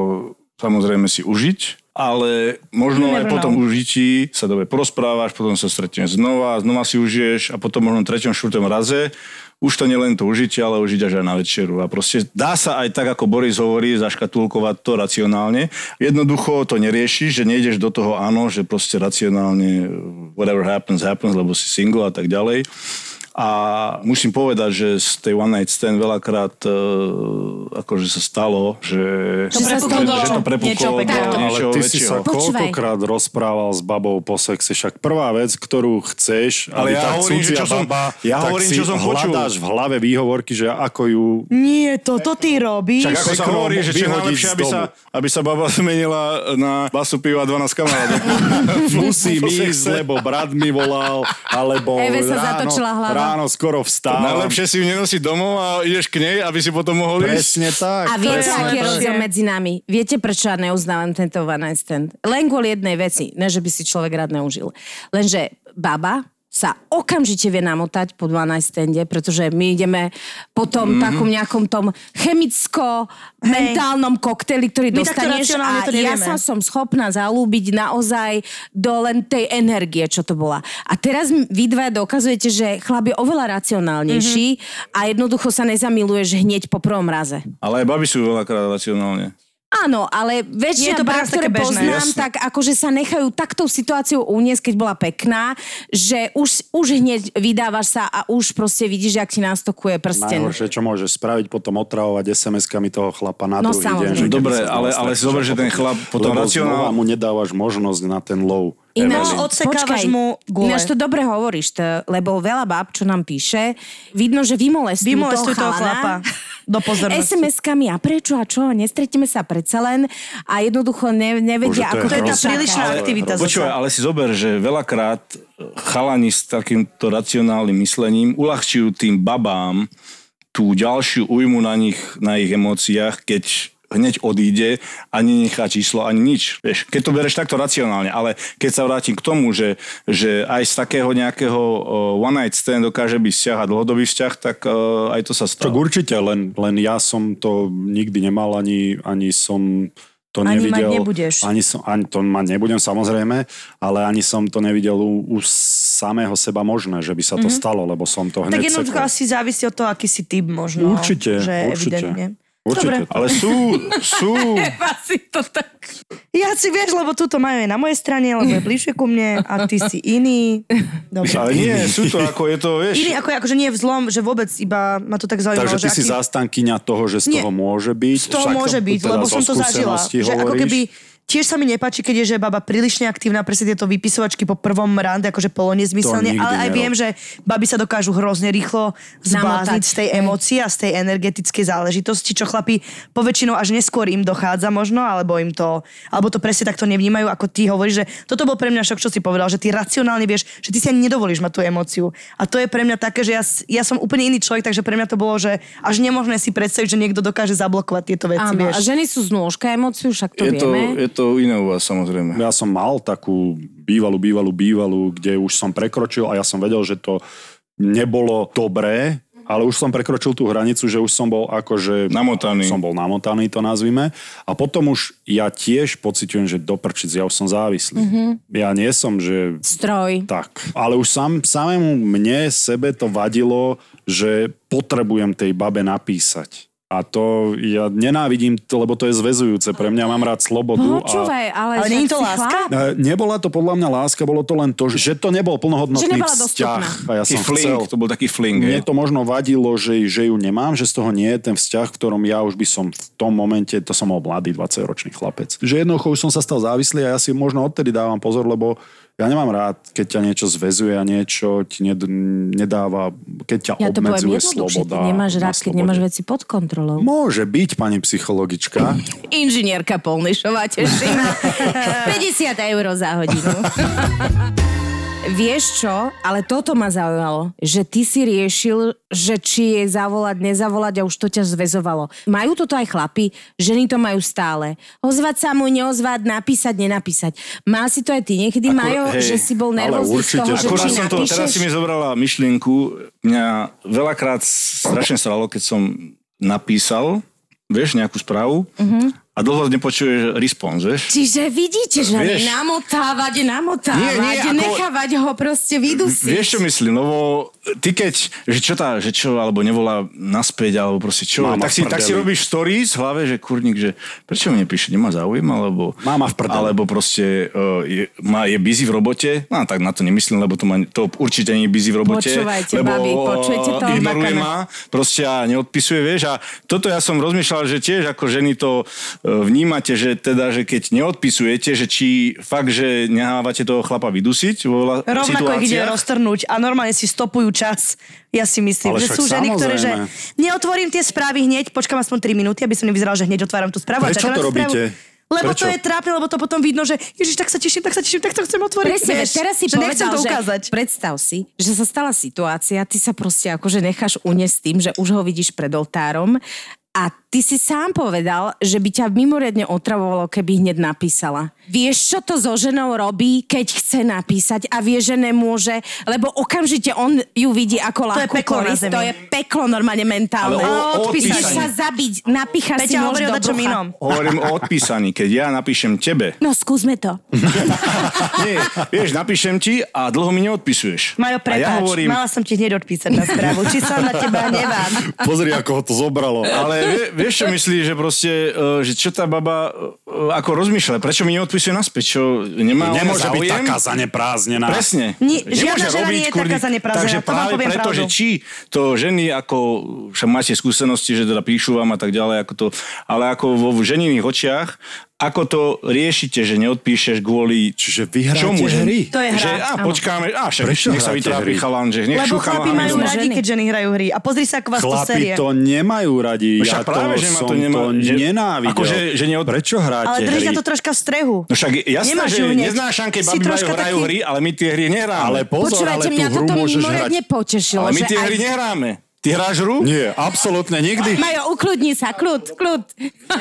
samozrejme si užiť, ale možno aj never po tom užití sa dobre porozprávaš, potom sa stretneš znova, znova si užiješ a potom možno v treťom, štvrtom raze už to nie len to užitie, ale užiť až aj na večeru. A proste dá sa aj tak, ako Boris hovorí, zaškatulkovať to racionálne. Jednoducho to neriešiš, že nejdeš do toho áno, že proste racionálne whatever happens, happens, lebo si single a tak ďalej. A musím povedať, že z tej one night stand veľakrát uh, akože sa stalo, že, To že, že to prepuklo niečoho do pekného. Ale ty si sa koľkokrát rozprával s babou po sexe, však prvá vec, ktorú chceš, Ale aby ja tá hovorím, že čo som- baba, ja tak hovorím, si čo som počul. hľadáš v hlave výhovorky, že ako ju... Nie, toto ty robíš. Však ako sa hovorí, že čo najlepšie, aby sa, aby sa baba zmenila na basu piva 12 kamarátov. Musím ísť, lebo brat mi volal, alebo Eve sa ráno, zatočila hlava. Ráno skoro vstávam. Najlepšie si ju nenosiť domov a ideš k nej, aby si potom mohol ísť. Presne tak. A viete, presne aký je rozdiel medzi nami? Viete, prečo ja neuznávam tento one night stand? Len kvôli jednej veci. Ne, že by si človek rád neužil. Lenže baba sa okamžite vie namotať po 12 stande, pretože my ideme po tom mm-hmm. takom nejakom tom chemicko-mentálnom koktejli, ktorý My dostaneš a to ja sa som schopná zalúbiť naozaj do len tej energie, čo to bola. A teraz vy dva dokazujete, že chlap je oveľa racionálnejší mm-hmm. a jednoducho sa nezamiluješ hneď po prvom raze. Ale aj baby sú veľakrát racionálne. Áno, ale väčšina Je to bár, ktoré bežné. poznám, Jasné. tak akože sa nechajú taktou situáciou uniesť, keď bola pekná, že už, už hneď vydávaš sa a už proste vidíš, jak ti nastokuje prsten. Najhoršie, čo môžeš spraviť, potom otravovať SMS-kami toho chlapa na No, druhý deň. Že Dobre, ale- ale si zober, že ten chlap potom lebo racionál- znova mu nedávaš možnosť na ten low. Ináč, No, odsekávaš mu gule. ináč to dobre hovoríš, to, lebo veľa báb, čo nám píše, vidno, že vymolestujú, Vymolestujú toho toho chlapa. Do pozornosti. SMS-kami a prečo a čo, nestretíme sa predsa len a jednoducho ne, nevedia, Bože, to je ako To je tá prílišná aktivita Počúvaj, ale si zober, že veľakrát chalani s takýmto racionálnym myslením uľahčujú tým babám tú ďalšiu újmu na nich, na ich emóciách, keď hneď odíde a nenechá číslo ani nič. Vieš, keď to bereš takto racionálne, ale keď sa vrátim k tomu, že, že aj z takého nejakého one night stand dokáže byť vzťah a dlhodobý vzťah, tak uh, aj to sa stalo. určite, len, len ja som to nikdy nemal, ani, ani som to Ani mať nevidel. nebudeš. Ani, som, ani to mať nebudem samozrejme, ale ani som to nevidel u, u samého seba možné, že by sa to mm-hmm. stalo, lebo som to Tak hneď jednoducho sekol. asi závisí od toho, aký si typ možno. Určite, že určite. Evidentne. Určite. Dobre. Ale sú, sú, Asi to tak. Ja si vieš, lebo túto majú je na mojej strane, lebo je bližšie ku mne a ty si iný. Dobre. ale nie, sú to ako je to, vieš. Iný ako, akože nie v zlom, že vôbec iba ma to tak zaujímalo. Takže ty že si aký... zastankyňa toho, že z Nie. toho môže byť. Z toho môže byť, teda lebo som to zažila. Že ako keby tiež sa mi nepáči, keď je že baba prílišne aktívna, presne tieto vypisovačky po prvom rande, akože polo nezmyselne, ale aj nerob. viem, že baby sa dokážu hrozne rýchlo Namotať, z tej emócie a z tej energetickej záležitosti, čo chlapi poväčšinou až neskôr im dochádza možno, alebo im to, alebo to presne takto nevnímajú, ako ty hovoríš, že toto bol pre mňa šok, čo si povedal, že ty racionálne vieš, že ty si ani nedovolíš mať tú emóciu. A to je pre mňa také, že ja, ja som úplne iný človek, takže pre mňa to bolo, že až nemožné si predstaviť, že niekto dokáže zablokovať tieto veci, Áno, vieš. a ženy sú znôžka emóciu, však to Je to, vieme. je to iné u vás, samozrejme. Ja som mal takú bývalú, bývalú, bývalú, kde už som prekročil a ja som vedel, že to nebolo dobré, ale už som prekročil tú hranicu, že už som bol akože... Namotaný. Som bol namotaný, to nazvime. A potom už ja tiež pociťujem, že do prčic, ja už som závislý. Mm-hmm. Ja nie som, že Stroj. tak. Ale už sám, samému mne, sebe to vadilo, že potrebujem tej babe napísať. A to ja nenávidím to, lebo to je zväzujúce. Pre mňa mám rád slobodu. a... Počúvaj, ale... Ale však nie je to láska? chlap. E, Nebola to podľa mňa láska, bolo to len to, že to nebol plnohodnotný Že vzťah. A ja Taký som fling, chcel. to bol taký fling. Mne hej. to možno vadilo, že, že ju nemám, že z toho nie je ten vzťah, v ktorom ja už by som v tom momente, to som bol mladý 20-ročný chlapec. Že jednoducho už som sa stal závislý a ja si možno odtedy dávam pozor, lebo Ja nemám rád, keď ťa niečo zväzuje a niečo ti ned, nedáva, keď ťa Ja to obmedzuje sloboda. ty nemáš rád, keď nemáš veci pod kontrolou. Môže byť, pani psychologička. Inžinierka Polnišová, teším. 50 eur za hodinu. Vieš čo, ale toto ma zaujalo, že ty si riešil, že či je zavolať, nezavolať a už to ťa zväzovalo. Majú toto aj chlapi, ženy to majú stále. Ozvať sa mu, neozvať, napísať, nenapísať. Mal si to aj ty niekedy, Ako, Majo, hej, že si bol nervózny z určite, toho, že či som to, teraz si mi zobrala myšlienku, mňa veľakrát strašne stralo, keď som napísal, vieš, nejakú správu Mhm. A dlho nepočuješ response, vieš. Čiže vidíte, že Vieš. namotávať, namotávať, Nie, nie, ako- nechávať ho proste vydusiť. Vieš, čo myslím, lebo ty keď, že čo tá, že čo, alebo nevolá naspäť, alebo proste čo, Máma tak si, tak si robíš stories v hlave, že kurník, že prečo mi nepíše, nemá záujem, alebo... Máma v prdeli. Alebo proste uh, je, má, je busy v robote, no tak na to nemyslím, lebo to, má, to určite nie je busy v robote. Počúvajte, lebo babi, počujete to? ignoruje ma, proste a neodpisuje, vieš, a toto ja som rozmýšľal, že tiež ako ženy to uh, vnímate, že teda, že keď neodpisujete, že či fakt, že nehávate toho chlapa vydusiť vo la- Rovnako ich ide roztrhnúť a normálne si stopujú čas. Ja si myslím, Ale že sú ženy, ktoré, že neotvorím tie správy hneď, počkám aspoň 3 minúty, aby som nevyzeral, že hneď otváram tú správu. a Prečo to správu. robíte? Lebo Prečo? to je trápne, lebo to potom vidno, že Ježiš, tak sa teším, tak sa teším, tak to chcem otvoriť. Presne, Vieš, teraz si že povedal, nechcem to ukázať. že predstav si, že sa stala situácia, ty sa proste akože necháš uniesť tým, že už ho vidíš pred oltárom a ty si sám povedal, že by ťa mimoriadne otravovalo, keby hneď napísala. Vieš, čo to so ženou robí, keď chce napísať a vie, že nemôže, lebo okamžite on ju vidí ako To je ľahkú peklo korist, to je peklo normálne mentálne. Ale o- o sa zabiť, napíchaš si Peťa hovorí o do brucha. inom. Hovorím o odpísaní. Keď ja napíšem tebe, No skúsme to. nie, vieš, napíšem ti a dlho mi neodpisuješ. Majo, prepáč, ja hovorím, mala som ti hneď odpísať na správu. Či sa na teba nevám. Pozri, ako ho to zobralo. ale vie, vieš, čo myslíš, že proste, uh, že čo tá baba uh, ako rozmýšľa, prečo mi neodpisuje naspäť, čo nemá Nemôže byť taká zaneprázdnená. Presne. Ni- žiadna žena robiť, nie je kurník. taká zaneprázdnená, Takže to vám práve preto, pravdu. že či to ženy ako, však máte skúsenosti, že teda píšu vám a tak ďalej, ako to, ale ako vo ženiných očiach, ako to riešite, že neodpíšeš kvôli Čiže vy hráte čomu? že- hry? To je hra. Že, áno. počkáme, a však Prečo nech sa vytrápi chalan, že nech Lebo chlapi majú sme radi, keď ženy hrajú hry. A pozri sa, ako vás to Chlapi série. to nemajú radi. No Ja však práve, to že ma to že- nenávidel. akože, že neod- Prečo hráte Ale hry? držia to troška v strehu. No však jasné, Nemáš že neznášam, keď babi majú, hrajú taký- hry, ale my tie hry nehráme. Ale pozor, Počúvajte, ale mňa tú hru toto môžeš hrať. mimoriadne potešilo. ale my tie hry nehráme. Ty hráš hru? Nie, absolútne nikdy. Majo, ukludni sa, kľud, kľud.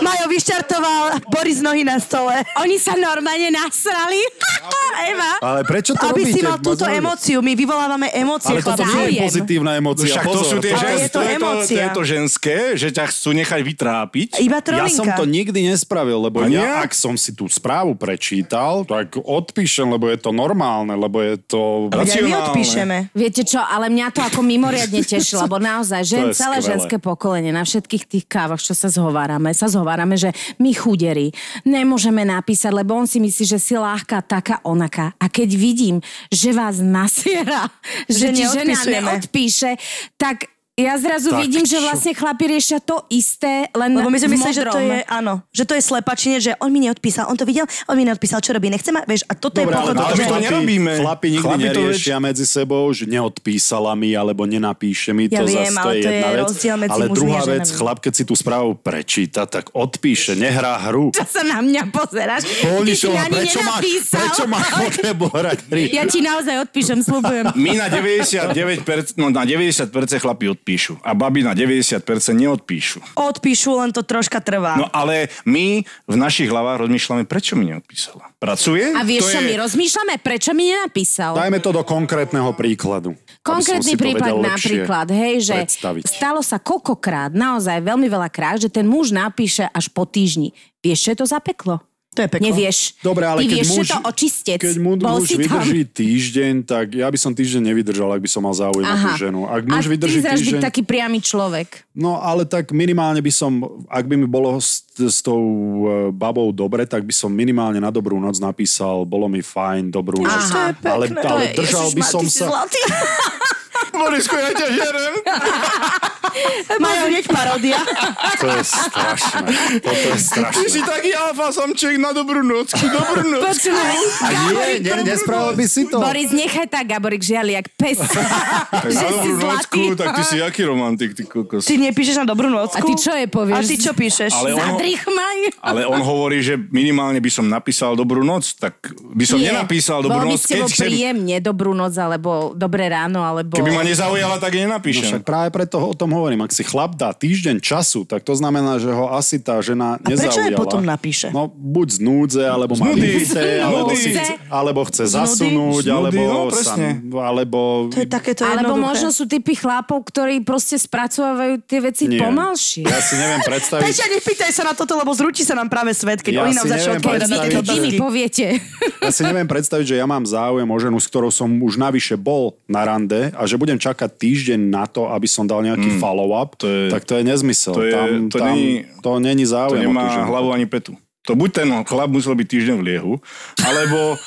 Majo vyštartoval Boris nohy na stole. Oni sa normálne nasrali. Eva. Ale prečo to Aby robíte? si mal Ma túto zaujíma. emóciu. My vyvolávame emócie, Ale toto nie je Záujem. pozitívna emócia. Však to sú tie Ale ženské, je to to, je to, to je to ženské, že ťa chcú nechať vytrápiť. Iba Ja trolinka. som to nikdy nespravil, lebo A nie? ja, ak som si tú správu prečítal, tak odpíšem, lebo je to normálne, lebo je to... Veď aj my racionálne. odpíšeme. Viete čo, ale mňa to ako mimoriadne tešilo, lebo naozaj žen, celé skvelé. ženské pokolenie na všetkých tých kávach, čo sa zhovárame, sa zhovárame, že my chuderi nemôžeme napísať, lebo on si myslí, že si láhka taká onaká. A keď vidím, že vás nasiera, že, Že ti žena neodpíše, tak ja zrazu Tak vidím, že vlastne chlapi riešia to isté, len Lebo my sme mysleli, že to je, áno, že to je slepačine, že on mi neodpísal, on to videl, on mi neodpísal, čo robí, nechce ma, vieš, a toto Dobre, je ale, pochod, ale my že... to nerobíme. Chlapi nikdy Chlapi to neriešia medzi sebou, že neodpísala mi alebo nenapíše mi. Ja to viem, zas, ale to je to je jedna vec. rozdiel medzi ale druhá a vec, chlap, keď si tú správu prečíta, tak odpíše, nehrá hru. Čo sa na mňa pozeráš? Ani prečo máš, prečo máš potrebu? Ja ti naozaj odpíšem, slúbujem. My na 99%, no na 90% chlapi odpíšu. A baby na 90% neodpíšu. Odpíšu, len to troška trvá. No ale my v našich hlavách rozmýšľame, prečo mi neodpísala. Pracuje? A vieš, čo je- my rozmýšľame? Prečo mi nenapísal? Dajme to do konkrétneho príkladu. Konkrétny lepšie napríklad, hej, že predstaviť. stalo sa koľkokrát, naozaj veľmi veľa krát, že ten muž napíše až po týždni. Vieš, čo je to za peklo? To je peklo. Nevieš. Dobre, ale Ty keď vieš, muž, to očistec. keď mu, Bol muž si tam. vydrží týždeň, tak ja by som týždeň nevydržal, ak by som mal záujem na tú Aha. ženu. Ak A muž ty vydrží byť týždeň, taký priamy človek. no ale tak minimálne by som, ak by mi bolo s, s tou e, babou dobre, tak by som minimálne na dobrú noc napísal, bolo mi fajn, dobrú noc. Aha. To je ale, pekné. ale držal by Ježišmar, som ty sa... Borisko, ja ťa žerem. Majú hneď paródia. To je strašné. Toto je Ty strašné. si taký alfa samček na dobrú nocku, dobrú nocku. Počúvaj. A nie, nie, nespravil by si to. Boris, nechaj tak, Gaborik žiali, jak pes. Tak že na si dobrú zlatý. nocku, tak ty si aký romantik, ty kokos. Ty nepíšeš na dobrú nocku? A ty čo jej povieš? A ty čo píšeš? Ale on-. Ale on hovorí, že minimálne by som napísal dobrú noc, tak by som Nie. nenapísal dobrú Bol by noc, s tebou keď chcem... príjemne, dobrú noc, alebo dobré ráno, alebo... Keby ma nezaujala, tak jej No nenapíšem. však práve preto o tom hovorím. Ak si chlap dá týždeň času, tak to znamená, že ho asi tá žena A prečo nezaujala. jej potom napíše? No buď z núdze, alebo má výchce, alebo, si, alebo chce zasunúť, Z nudy, alebo, no, sa, alebo... To je takéto Alebo jednoduché. možno sú typy chlapov, ktorí proste spracovávajú tie veci Nie. pomalšie. Ja si neviem predstaviť... Peťa, nepýtaj sa na toto, lebo zrúti sa nám práve svet, keď Ja oni nám si začnú odpovedať na Vy, tieto otázky. poviete. Ja si neviem predstaviť, že ja mám záujem o ženu, s ktorou som už navyše bol na rande a že budem čakať týždeň na to, aby som dal nejaký follow-up, To je- tak to je nezmysel. to je- tam, to tam, není- to není To záujem o tú nemá ženu. hlavu ani petu. To buď ten chlap musel byť týždeň v liehu, alebo...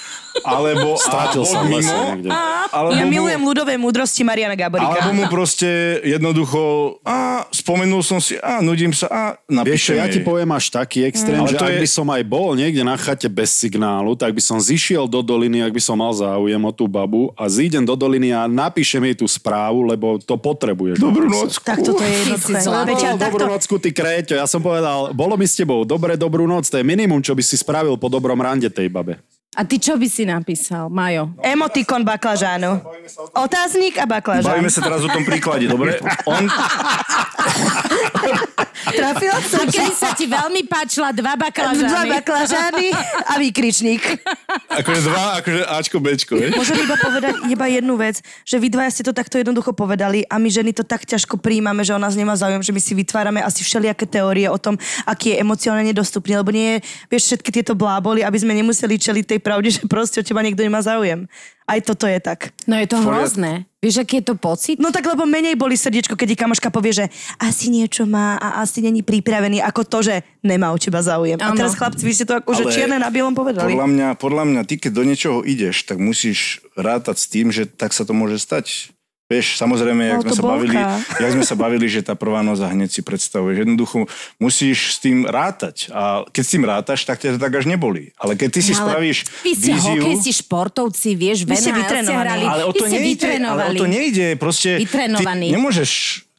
alebo Stratil a sa mimo, niekde. alebo Ja mu- milujem ľudové múdrosti Mariana Gaborika. Alebo mu proste jednoducho, a spomenul som si, a nudím sa, a Vieš napíšem ja ti poviem až taký extrém, Ale že to ak je- by som aj bol niekde na chate bez signálu, tak by som zišiel do doliny, ak by som mal záujem o tú babu a zídem do doliny a napíšem jej tú správu, lebo to potrebuješ. Dobrú noc. Tak toto je jednoduché. dobrú nocku, ty kréťo. Ja som povedal, bolo mi s tebou, dobre, dobrú noc, to je minimum, čo by si spravil po dobrom rande tej babe. A ty čo by si napísal, Majo? emotikon baklažánu. Otáznik a baklažán. Bavíme sa teraz o tom príklade, dobre? On, Trafila som A sa ti veľmi páčila dva Dva baklažány. baklažány a výkričník. akože dva, akože Ačko, Bčko, vieš? Môžem iba povedať iba jednu vec, že vy dvaja ste to takto jednoducho povedali a my ženy to tak ťažko príjmame, že o nás nemá záujem, že my si vytvárame asi všelijaké teórie o tom, aký je emocionálne dostupný, lebo nie je, vieš, všetky tieto bláboli, aby sme nemuseli čeliť tej pravde, že proste o teba niekto nemá záujem. Aj toto je tak. No je to hrozné. Vieš, aký je to pocit? No tak lebo menej boli srdiečko, keď ti kamoška povie, že asi niečo má a asi není pripravený, ako to, že nemá o teba záujem. A Áno. teraz chlapci, vy ste to akože čierne na bielom povedali. Podľa mňa, podľa mňa, ty keď do niečoho ideš, tak musíš rátať s tým, že tak sa to môže stať. Vieš, samozrejme, jak No, sme, sa bavili, jak sme sa bavili, že tá prvá noc a hneď si predstavuješ. Jednoducho musíš s tým rátať. A keď s tým rátaš, tak ťa to tak až nebolí. Ale keď ty si spravíš Vy ste víziu... hokejisti, športovci, vieš, Vy ste vytrenovaní. Ale o to nejde, ale o to nejde. Proste Vytrenovaní. ty nemôžeš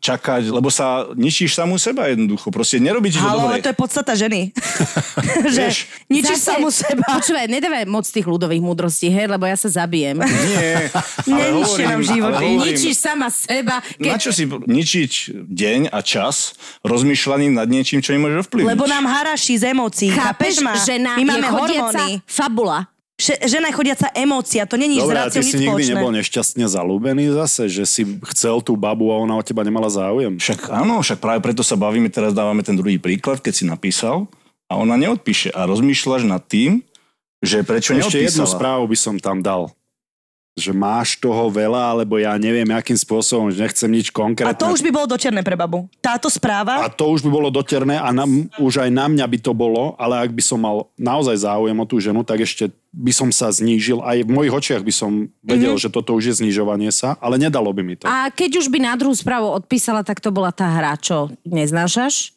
čakať, lebo sa ničíš samú seba jednoducho. Proste nerobí ti to Halo, dobre. to je podstata ženy. že Vieš, ničíš Zase- samu seba. Počúvaj, nedávaj moc tých ľudových múdrostí, hej, lebo ja sa zabijem. Nie, Neničte nám životy. hovorím, Ničíš sama seba, Na keď... čo si ničiť deň a čas rozmýšľaním nad niečím, čo nemôžeš ovplyvniť? Lebo nám haraší z emócií. Chápeš, Chápeš ma? žena My je máme hormóny. fabula. Že, žena je chodiaca emócia, to není Dobre, s a ty ráciou si nikdy spoločné. nebol nešťastne zalúbený zase, že si chcel tú babu a ona o teba nemala záujem? Však áno, však práve preto sa bavíme, teraz dávame ten druhý príklad, keď si napísal a ona neodpíše a rozmýšľaš nad tým, že prečo Ešte jednu neodpísala. správu by som tam dal. Že máš toho veľa, alebo ja neviem, akým spôsobom, že nechcem nič A konkrétne. to už by bolo dočerné pre babu. Táto správa, A to už by bolo doterné a na, už aj na mňa by to bolo, ale ak by som mal naozaj záujem o tú ženu, tak ešte by som sa znížil. Aj v mojich očiach by som vedel, mm-hmm. že toto už je znižovanie sa, ale nedalo by mi to. A keď už by na druhú správu odpísala, tak to bola tá hra, čo neznášaš?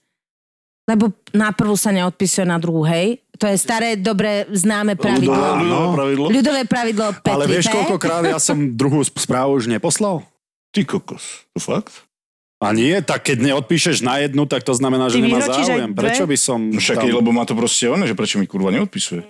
Lebo na prvú sa neodpisuje, na druhú, hej? To je staré, dobre známe pravidlo. Ľudové, ľudové pravidlo? Ľudové pravidlo Petri Ale vieš, koľkokrát ja som druhú správu už neposlal? Ty kokos, to fakt? A nie, tak keď neodpíšeš na jednu, tak to znamená, že Ty nemá záujem. dve? Prečo by som... No však, tam... lebo má to proste ono, že prečo mi kurva neodpisuje.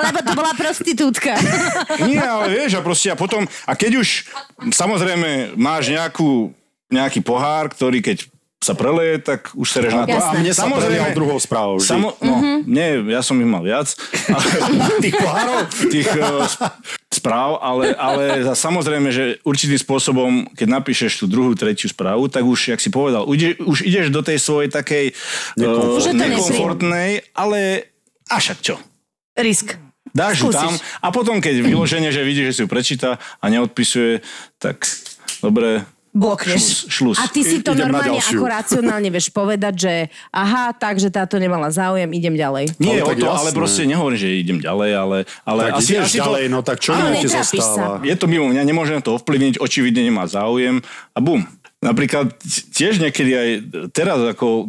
Lebo to bola prostitútka. Nie, ale vieš, a proste a potom, a keď už samozrejme máš nejakú, nejaký pohár, ktorý keď sa preleje, tak už sereš na to. Jasné. A mne sa druhou správou. vždy. Samo, no, mm-hmm. nie, ja som ich mal viac. tých pohárov? Tých uh, správ, ale, ale za, samozrejme, že určitým spôsobom, keď napíšeš tú druhú, tretiu správu, tak už, jak si povedal, ide, už ideš do tej svojej takej to nekomfortnej, ale a však čo? risk. Dáš ju tam a potom, keď vyloženie, že vidíš, že si ju prečíta a neodpisuje, tak dobre, Blokneš. šlus. šlus. A ty si to Idem normálne ako racionálne vieš povedať, že aha, takže táto nemala záujem, idem ďalej. Nie Ale o to, jasné. ale proste nehovorím, že idem ďalej, ale, ale Tak asi, asi ďalej, to, no tak čo iné ti zostáva? je to mimo mňa, nemôžem to ovplyvniť, očividne nemá záujem a bum. Napríklad tiež niekedy aj teraz ako uh,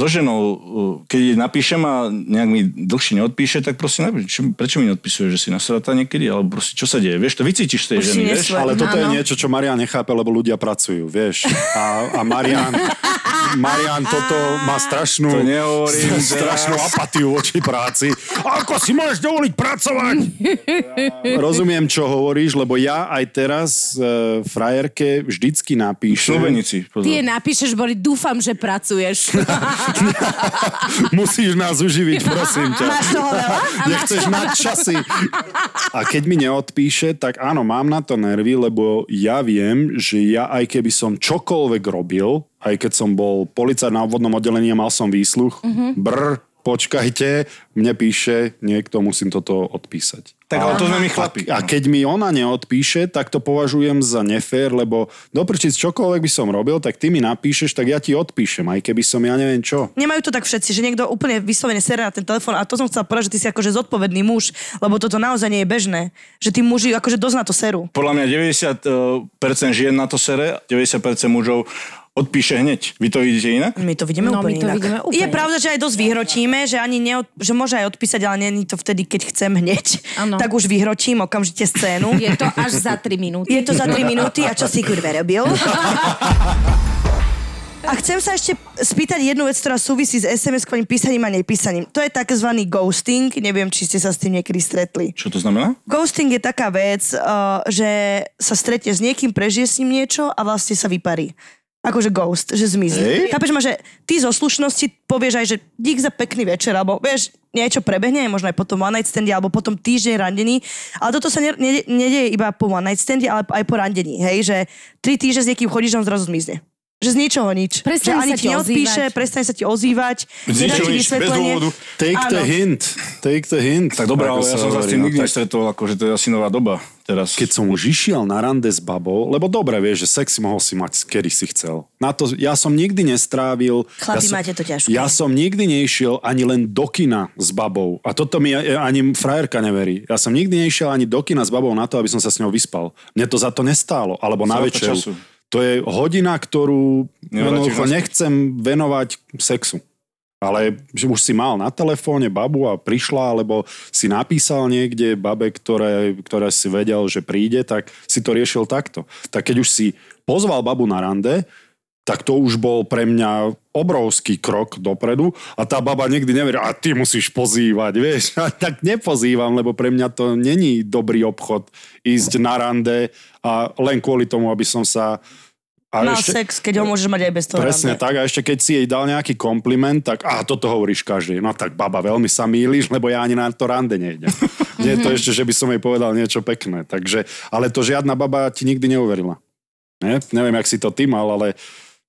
so ženou, uh, keď jej napíšem a nejak mi dlhšie neodpíše, tak prosím, napíš, čo, prečo mi neodpisuje, že si nasratá niekedy, alebo proste čo sa deje, vieš, to vycítiš z tej ženy, vieš? nesvoj. Ale toto je niečo, čo Marian nechápe, lebo ľudia pracujú, vieš. A, a Marian, Marian toto má strašnú, To nehovorím strašnú apatiu voči práci. Ako si môžeš dovoliť pracovať? Rozumiem, čo hovoríš, lebo ja aj teraz e, frajerke vždycky napíšem. Slovenici, Ty pozor. je napíšeš, Bori, dúfam, že pracuješ. Musíš nás uživiť, prosím ťa. Máš toho veľa? Nechceš mať časy. A keď mi neodpíše, tak áno, mám na to nervy, lebo ja viem, že ja aj keby som čokoľvek robil, aj keď som bol policajt na obvodnom oddelení a mal som výsluch, Mhm. brr, počkajte, mne píše, niekto musím toto odpísať. Tak ale to sme my chlapi. A keď mi ona neodpíše, tak to považujem za nefér, lebo doprčiť čokoľvek by som robil, tak ty mi napíšeš, tak ja ti odpíšem, aj keby som ja neviem čo. Nemajú to tak všetci, že niekto úplne vyslovene sere na ten telefón a to som chcela povedať, že ty si akože zodpovedný muž, lebo toto naozaj nie je bežné. Že tí muži akože dosť na to serú. Podľa mňa 90% žien na to sere, 90% mužov odpíše hneď. Vy to vidíte inak? My to vidíme No, my úplne to inak. vidíme úplne je pravda, že aj dosť vyhrotíme, že ani neod, že môže aj odpísať, ale je to vtedy, keď chcem hneď. Áno. Tak už vyhrotím okamžite scénu. Je to až za 3 minúty. Je to za 3 minúty a čo si kurve robil? A chcem sa ešte spýtať jednu vec, ktorá súvisí s SMS-kovým písaním a nepísaním. To je tzv. ghosting. Neviem, či ste sa s tým niekedy stretli. Čo to znamená? Ghosting je taká vec, uh, že sa stretne s niekým, prežije s ním niečo a vlastne sa vyparí. Akože ghost, že zmizne. Hej. Chápeš ma, že ty zo slušnosti povieš aj, že dík za pekný večer, alebo vieš, niečo prebehne, možno aj potom one night stande, alebo potom týždeň randení. Ale toto sa ne, ne, nedieje iba po one night stande, ale aj po randení. Hej, že tri týždne s niekým chodíš on zrazu zmizne. Že z ničoho nič. Prestane že ani sa ti neodpíše, ozývať. prestane sa ti ozývať, Z ničoho nič, bez dôvodu. Take the Áno. hint. Take the hint. Tak dobré, Ako ale ja som sa s tým no nikdy tak- nestretol, akože to je asi nová doba teraz. keď som už išiel na rande s babou, lebo dobre vieš, že sex si mohol si mať, kedy si chcel. Na to, ja som nikdy nestrávil... Chlapi, ja som, máte to ťažké. Ja som nikdy nešiel ani len do kina s babou. A toto mi ani frajerka neverí. Ja som nikdy nešiel ani do kina s babou na to, aby som sa s ňou vyspal. Mne to za to nestálo. Alebo na času? To je hodina, ktorú nechcem venovať sexu. Ale že už si mal na telefóne babu a prišla, alebo si napísal niekde babe, ktoré, ktoré si vedel, že príde, tak si to riešil takto. Tak keď už si pozval babu na rande, tak to už bol pre mňa obrovský krok dopredu a tá baba nikdy neverí, a ty musíš pozývať, vieš. A tak nepozývam, lebo pre mňa to není dobrý obchod ísť na rande a len kvôli tomu, aby som sa... A Mal sex, keď ho môžeš mať aj bez toho. Presne rande. tak a ešte keď si jej dal nejaký kompliment, tak a toto hovoríš každý. No tak baba, veľmi sa mýliš, lebo ja ani na to rande nejdem. Nie je to ešte, že by som jej povedal niečo pekné. Takže, ale to žiadna baba ti nikdy neuverila. Nie? Neviem, jak si to ty mal, ale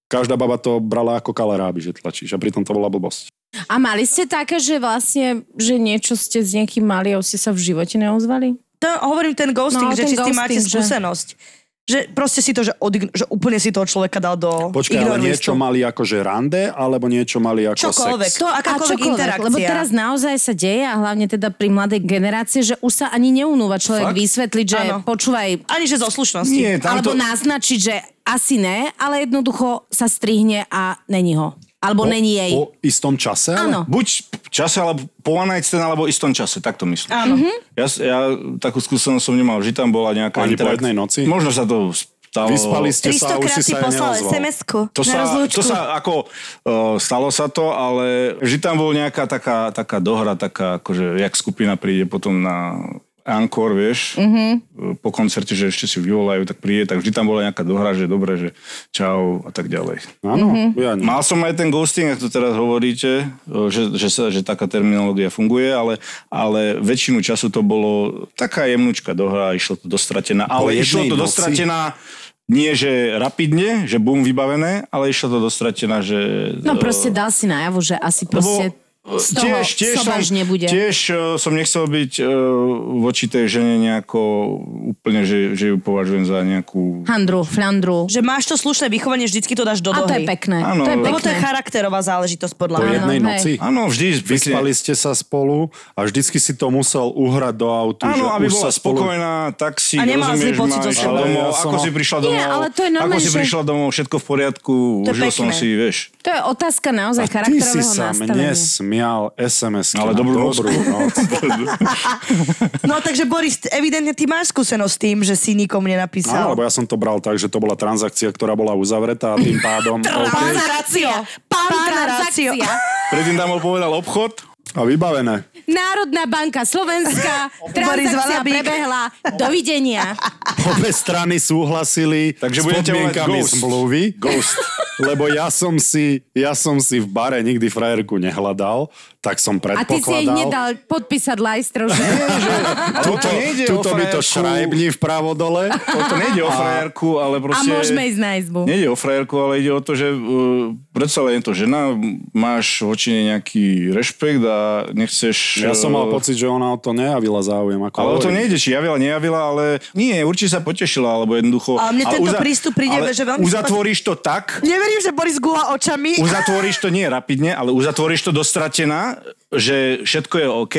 každá baba to brala ako kaleráby, že tlačíš. A pritom to bola blbosť. A mali ste také, že vlastne, že niečo ste s niekým mali a už ste sa v živote neozvali? To, hovorím ten ghosting, No, že ten či s tým máte ghosting, že- skúsenosť. Že proste si to, že, odign- že úplne si toho človeka dal do Počkaj, ale niečo listu. mali akože rande, alebo niečo mali ako Čokoľvek. sex? To A akákoľvek čokoľvek, interakcia. lebo teraz naozaj sa deje a hlavne teda pri mladej generácie, že už sa ani neunúva človek Fakt? vysvetliť, že Áno. počúvaj, Ani že zo slušnosti. Nie, alebo tamto... naznačiť, že asi ne, ale jednoducho sa strihne a není ho. Alebo není jej. Po istom čase? ale? Áno. Buď čase, alebo po one night stand, alebo istom čase, tak to myslím. Áno. Ja, ja takú skúsenosť som nemal, že tam bola nejaká... Ani po jednej noci? Možno sa to stalo... Vyspali ste sa a 300 už si sa poslal. SMS-ku To sa, rozlúčku. to sa ako, uh, stalo sa to, ale vždy tam bol nejaká taká, taká dohra, taká akože, jak skupina príde potom na Ankor, vieš, mm-hmm. po koncerte, že ešte si vyvolajú, tak príde, tak vždy tam bola nejaká dohra, že dobre, že čau a tak ďalej. Áno, ja nie. Mal som aj ten ghosting, ak to teraz hovoríte, že, že, sa, že taká terminológia funguje, ale, ale väčšinu času to bolo taká jemnúčka dohra, išlo to dostratená, ale išlo to noci? dostratená nie, že rapidne, že bum vybavené, ale išlo to dostratená, že... No proste dal si najavu, že asi proste z toho sobaž nebude. Tiež uh, som nechcel byť uh, voči tej žene nejako úplne, že, že ju považujem za nejakú... Handru, flandru. Že máš to slušné vychovanie, vždycky to dáš do A to je pekné. Áno. to je Lebo to je pekné. charakterová záležitosť podľa Po mňa. jednej hej. noci. Áno, vždy. Vyspali ste sa spolu a vždycky si to musel uhrať do autu. Áno, aby bola spolu... spokojná, tak si, A nemala zlý rozumieš, pocit máš seba. domov, ja ako som- si prišla domov, Nie, ale to je ako normálne, si že- prišla domov, všetko v poriadku, To je užil som pekné. si, vieš. To je otázka naozaj A ty si charakterového nastavenia. Mne smial SMS-ky Ale dobrú dobrú noc. No takže Boris, evidentne ty máš skúsenosť s tým, že si nikomu Áno, nenapísal. lebo ja som to bral tak, že to bola transakcia, ktorá bola uzavretá a tým pádom... Pán OK, Rácio! Pán transakcia. Predtým tam bol povedal obchod, a vybavené. Národná banka Slovenska, transakcia prebehla, dovidenia. Obe strany súhlasili Takže s budete podmienkami Ghost. zmluvy. Ghost. Lebo ja som, si, ja som si v bare nikdy frajerku nehľadal, tak som A ty si jej predpokladal... nedal podpísať lajstro, že? Ale to nejde o Tuto mi to šrajbni vpravo dole. to, to nejde o frajerku, ale A proste... môžeme ísť na izbu. Nejde o frajerku, ale ide o to, že uh, predsa len je to žena, máš voči nej nejaký rešpekt a nechceš... Ja som mal uh, pocit, že ona o to nejavila záujem. Ako Ale o to nejde, či javila, nejavila, ale nie, určite sa potešila, alebo jednoducho... Ale mne tento prístup príde, ale že veľmi Uzatvoríš to tak, Neverím, že Boris gula očami. uzatvoríš to nie rapidne, ale uzatvoríš to dostratená, že všetko je OK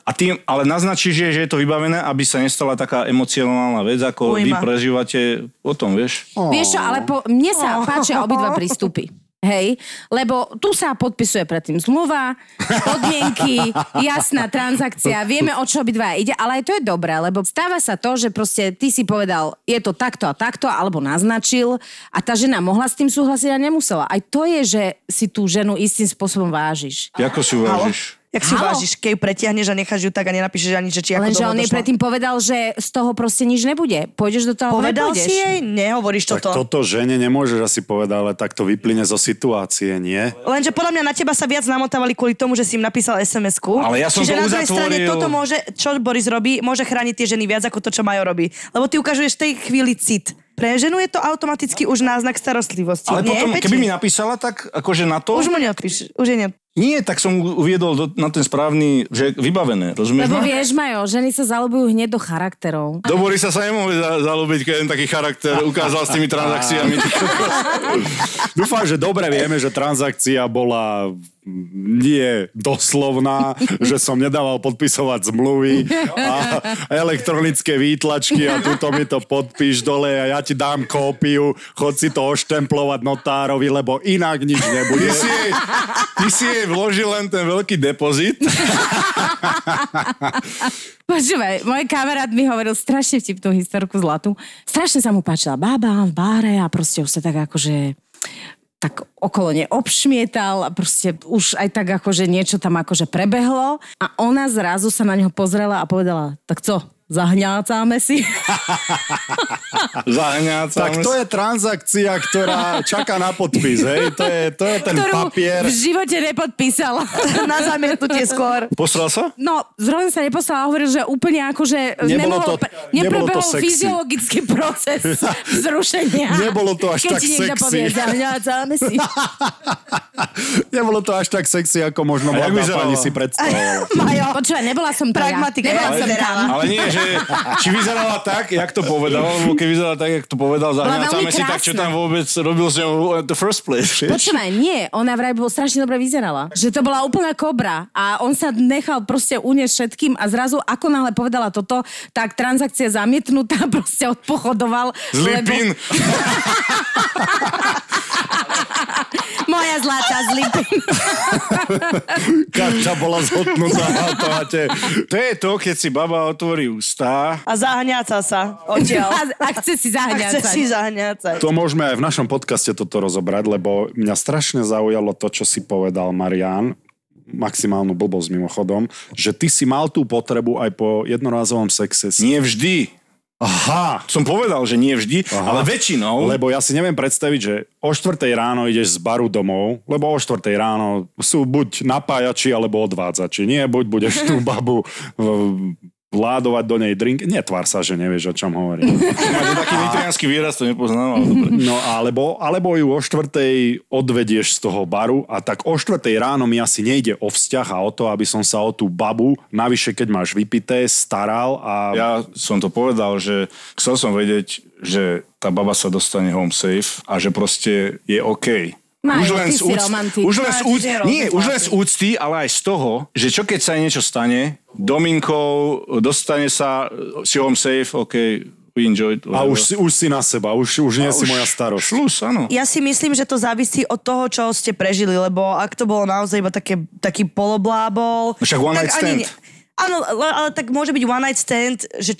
a tým, ale naznačíš, že, že je to vybavené, aby sa nestala taká emocionálna vec, ako vy Ujma. prežívate o tom, vieš? Vieš čo, ale po, mne sa páčia obidva prístupy. Hej, lebo tu sa podpisuje predtým zmluva, podmienky, jasná transakcia, vieme o čo obidva ide, ale aj to je dobré, lebo stáva sa to, že proste ty si povedal, je to takto a takto, alebo naznačil a tá žena mohla s tým súhlasiť a nemusela. Aj to je, že si tú ženu istým spôsobom vážiš. Ako si Halo? Jak si Halo? vážiš, keď ju pretiahneš a necháš ju tak a nenapíšeš ani, že či ako Lenže on jej predtým povedal, že z toho proste nič nebude. Pôjdeš do toho, Povedal nepôjdeš. si jej? Nehovoríš Tak toto. toto žene nemôžeš asi povedať, ale tak to vyplyne zo situácie, nie? Lenže podľa mňa na teba sa viac namotávali kvôli tomu, že si im napísal SMS-ku. Ale ja som Čiže to na druhej strane uzatvoril. toto môže, čo Boris robí, môže chrániť tie ženy viac ako to, čo Majo robí. Lebo ty ukážeš v tej chvíli cit. Pre ženu je to automaticky už náznak starostlivosti. Ale Nie, potom, keby mi napísala tak, akože na to... Už mu neodpíš. Už je ne... Nie, tak som uviedol do, na ten správny, že vybavené, rozumieš Lebo ma? vieš, Majo, ženy sa zaľubujú hneď do charakterov. Do Borisa sa nemohli za, zalúbiť, keď ten taký charakter ukázal s tými transakciami. Dúfam, že dobre vieme, že transakcia bola nie doslovná, že som nedával podpisovať zmluvy a elektronické výtlačky a tuto mi to podpíš dole a ja ti dám kópiu, chod si to oštemplovať notárovi, lebo inak nič nebude. Ty si, jej, ty si jej vložil len ten veľký depozit. Počúvaj, môj kamarát mi hovoril strašne vtipnú historku zlatú. Strašne sa mu páčila bába v báre a proste už sa tak akože tak okolo ne obšmietal a proste už aj tak akože niečo tam akože prebehlo. A ona zrazu sa na neho pozrela a povedala, tak co, zahňácáme si? Zahňáca. Tak to je transakcia, ktorá čaká na podpis, hej? To je, to je ten ktorú papier. v živote nepodpísala. na zamietnutie skôr. Posral sa? No, zrovna sa neposlala a hovoril, že úplne Nebolo nemohol, to- pre- nebolo to neprebehol fyziologický proces zrušenia. Nebolo to až Keď tak ti niekto sexy. povie, zahňácame si. Nebolo to až tak sexy, ako možno mladá pani si predstavovala. Majo. Počúvaj, nebola som to Pragmatika, ja. Nebola jak som tam. Ale nie, že či vyzerala tak, jak to povedal, lebo keď vyzerala tak, jak to povedal, zahňácame veľmi si, tak čo tam vôbec robil s ňou at the first place? Počúvaj, nie, ona vraj bol strašne dobre vyzerala. Že to bola úplná kobra a on sa nechal proste uniesť všetkým a zrazu ako náhle povedala toto, tak transakcia zamietnutá proste odpochodoval. Zlý lebo-. Moja zlatá zlý pin. Karta bola zhotnutá na automate. To je to, keď si baba otvorí ústa. A zahňáca sa. Odtiaľ. A, a chce si A chce zahňať. si zahňácať. To môžeme aj v našom podcaste toto rozobrať, lebo mňa strašne zaujalo to, čo si povedal Marian, maximálnu blbosť mimochodom, že ty si mal tú potrebu aj po jednorázovom sexe. Nie vždy. Aha! Som povedal, že nie vždy, Aha. ale väčšinou. Lebo ja si neviem predstaviť, že o 4 ráno ideš z baru domov, lebo o 4 ráno sú buď napájači alebo odvádzači. Nie, buď budeš tú babu vládovať do nej drink. Netvár sa, že nevieš, o čom hovorím. Máte taký nitrianský výraz, to nepoznám, ale dobre. No alebo, alebo ju o štvrtej odvedieš z toho baru a tak o štvrtej ráno mi asi nejde o vzťah a o to, aby som sa o tú babu, navyše keď máš vypité, staral a... Ja som to povedal, že chcel som vedieť, že tá baba sa dostane home safe a že proste je OK. Majo, ty si romantik. už len z si nie, už len z úcty, ale aj z toho, že čo keď sa niečo stane, Dominkou, dostane sa, si home safe, OK, we enjoyed. A už si, už si na seba, už, už nie si moja starosť. Šlus, áno. Ja si myslím, že to závisí od toho, čo ste prežili, lebo ak to bolo naozaj iba také, taký poloblábol... No však one tak night stand. ne- Áno, ale, tak môže byť one night stand, že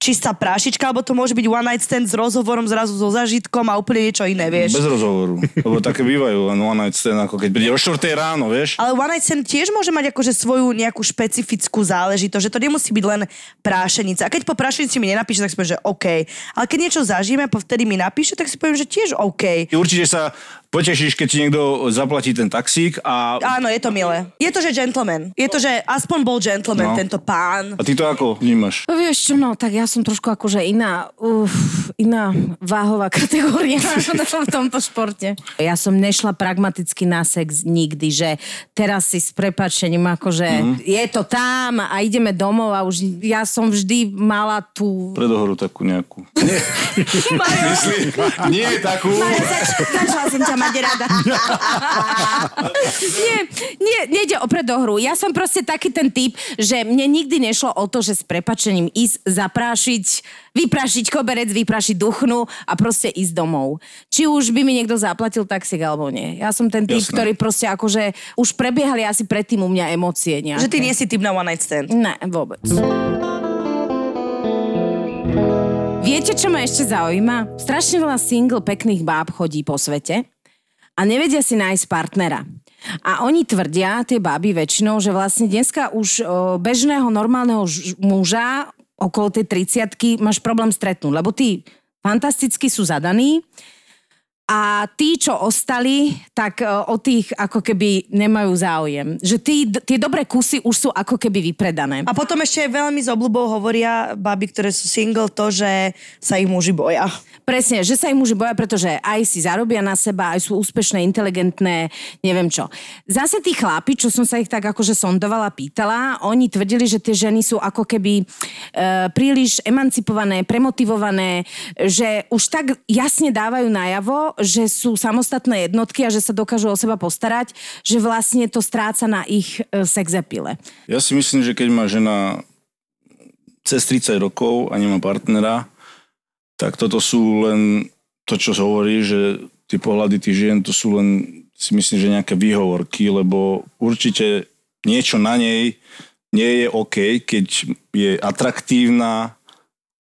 čistá prášička, alebo to môže byť one night stand s rozhovorom zrazu so zažitkom a úplne niečo iné, vieš. Bez rozhovoru. Lebo také bývajú len one night stand, ako keď príde o 4 ráno, vieš. Ale one night stand tiež môže mať akože svoju nejakú špecifickú záležitosť, že to nemusí byť len prášenica. A keď po prášenici mi nenapíše, tak si poviem, že OK. Ale keď niečo zažijeme a vtedy mi napíše, tak si poviem, že tiež OK. Určite sa potešíš, keď ti niekto zaplatí ten taxík a, Áno, je to milé. Je to, že gentleman. Je to, že aspoň bol gentleman No. tento pán. a ty to ako vnímaš? No vieš čo, no, tak ja som trošku akože iná, uf, iná váhová kategória v tomto športe. Ja som nešla pragmaticky na sex nikdy, že teraz si s prepačením akože Mhm. je to tam a ideme domov a už ja som vždy mala tú... Predohoru takú nejakú. Nie, myslí, nie takú. Zač- Začala som ťa mať rada. nie, nie, nejde o predohru. Ja som proste taký ten typ, že mne nikdy nešlo o to, že s prepačením ísť zaprášiť, vyprašiť koberec, vyprašiť duchnu a proste ísť domov. Či už by mi niekto zaplatil taxík alebo nie. Ja som ten typ, Jasné. ktorý proste akože už prebiehali asi predtým u mňa emócie nejaké. Že ty nie si typ na one night stand. Ne, vôbec. Viete, čo ma ešte zaujíma? Strašne veľa single pekných báb chodí po svete a nevedia si nájsť partnera. A oni tvrdia, tie báby väčšinou, že vlastne dneska už bežného normálneho muža okolo tej 30 máš problém stretnúť, lebo tí fantasticky sú zadaní a tí, čo ostali, tak o tých ako keby nemajú záujem. Že tí, tie dobré kusy už sú ako keby vypredané. A potom ešte veľmi s obľubou hovoria baby, ktoré sú single, to, že sa ich muži boja. Presne, že sa im muži boja, pretože aj si zarobia na seba, aj sú úspešné, inteligentné, neviem čo. Zase tí chlapi, čo som sa ich tak akože sondovala, pýtala, oni tvrdili, že tie ženy sú ako keby e, príliš emancipované, premotivované, že už tak jasne dávajú najavo, že sú samostatné jednotky a že sa dokážu o seba postarať, že vlastne to stráca na ich e, sex appeale. Ja si myslím, že keď má žena cez 30 rokov a nemá partnera, tak toto sú len to, čo hovorí, že tie pohľady tých žien, to sú len si myslím, že nejaké výhovorky, lebo určite niečo na nej nie je OK, keď je atraktívna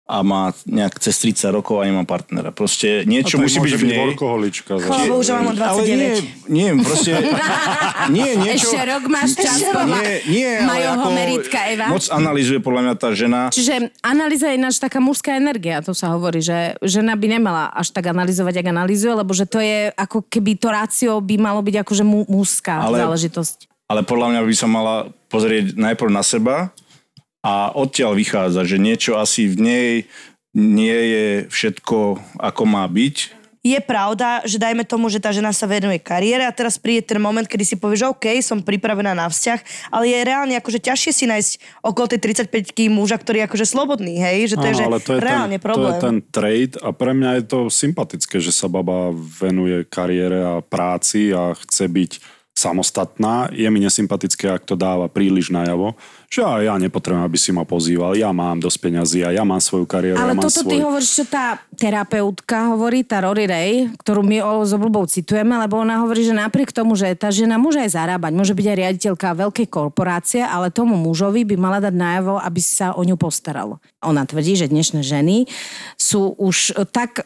a má nejak cez 30 rokov a nemá partnera. Proste niečo A musí byť v nej. Chvála Bohu, že mám len Ale nie, 29. nie, proste... nie, niečo... Ešte rok máš čas, Ešte Nie, nie, Majoho ako meritka, Eva. moc analýzuje podľa mňa tá žena. Čiže analýza je ináč taká mužská energia, to sa hovorí, že žena by nemala až tak analyzovať, ak analýzuje, lebo že to je ako keby to rácio by malo byť akože mu, mužská Ale- záležitosť. Ale podľa mňa by sa mala pozrieť najprv na seba a odtiaľ vychádza, že niečo asi v nej nie je všetko, ako má byť. Je pravda, že dajme tomu, že tá žena sa venuje kariére a teraz príde ten moment, kedy si povie, že OK, som pripravená na vzťah, ale je reálne akože ťažšie si nájsť okolo tej 35 muža, ktorý je akože slobodný, hej? Že to je, že ale to je reálne ten, problém. To je ten trade a pre mňa je to sympatické, že sa baba venuje kariére a práci a chce byť samostatná. Je mi nesympatické, ak to dáva príliš najavo, že aj ja nepotrebujem, aby si ma pozýval, ja mám dosť peňazí a ja mám svoju kariéru, Ale ja toto svoj... ty hovoríš, čo tá terapeutka hovorí, tá Rory Ray, ktorú my o, s obľubou citujeme, lebo ona hovorí, že napriek tomu, že tá žena môže aj zarábať, môže byť aj riaditeľka veľkej korporácie, ale tomu mužovi by mala dať najavo, aby sa o ňu postaral. Ona tvrdí, že dnešné ženy sú už tak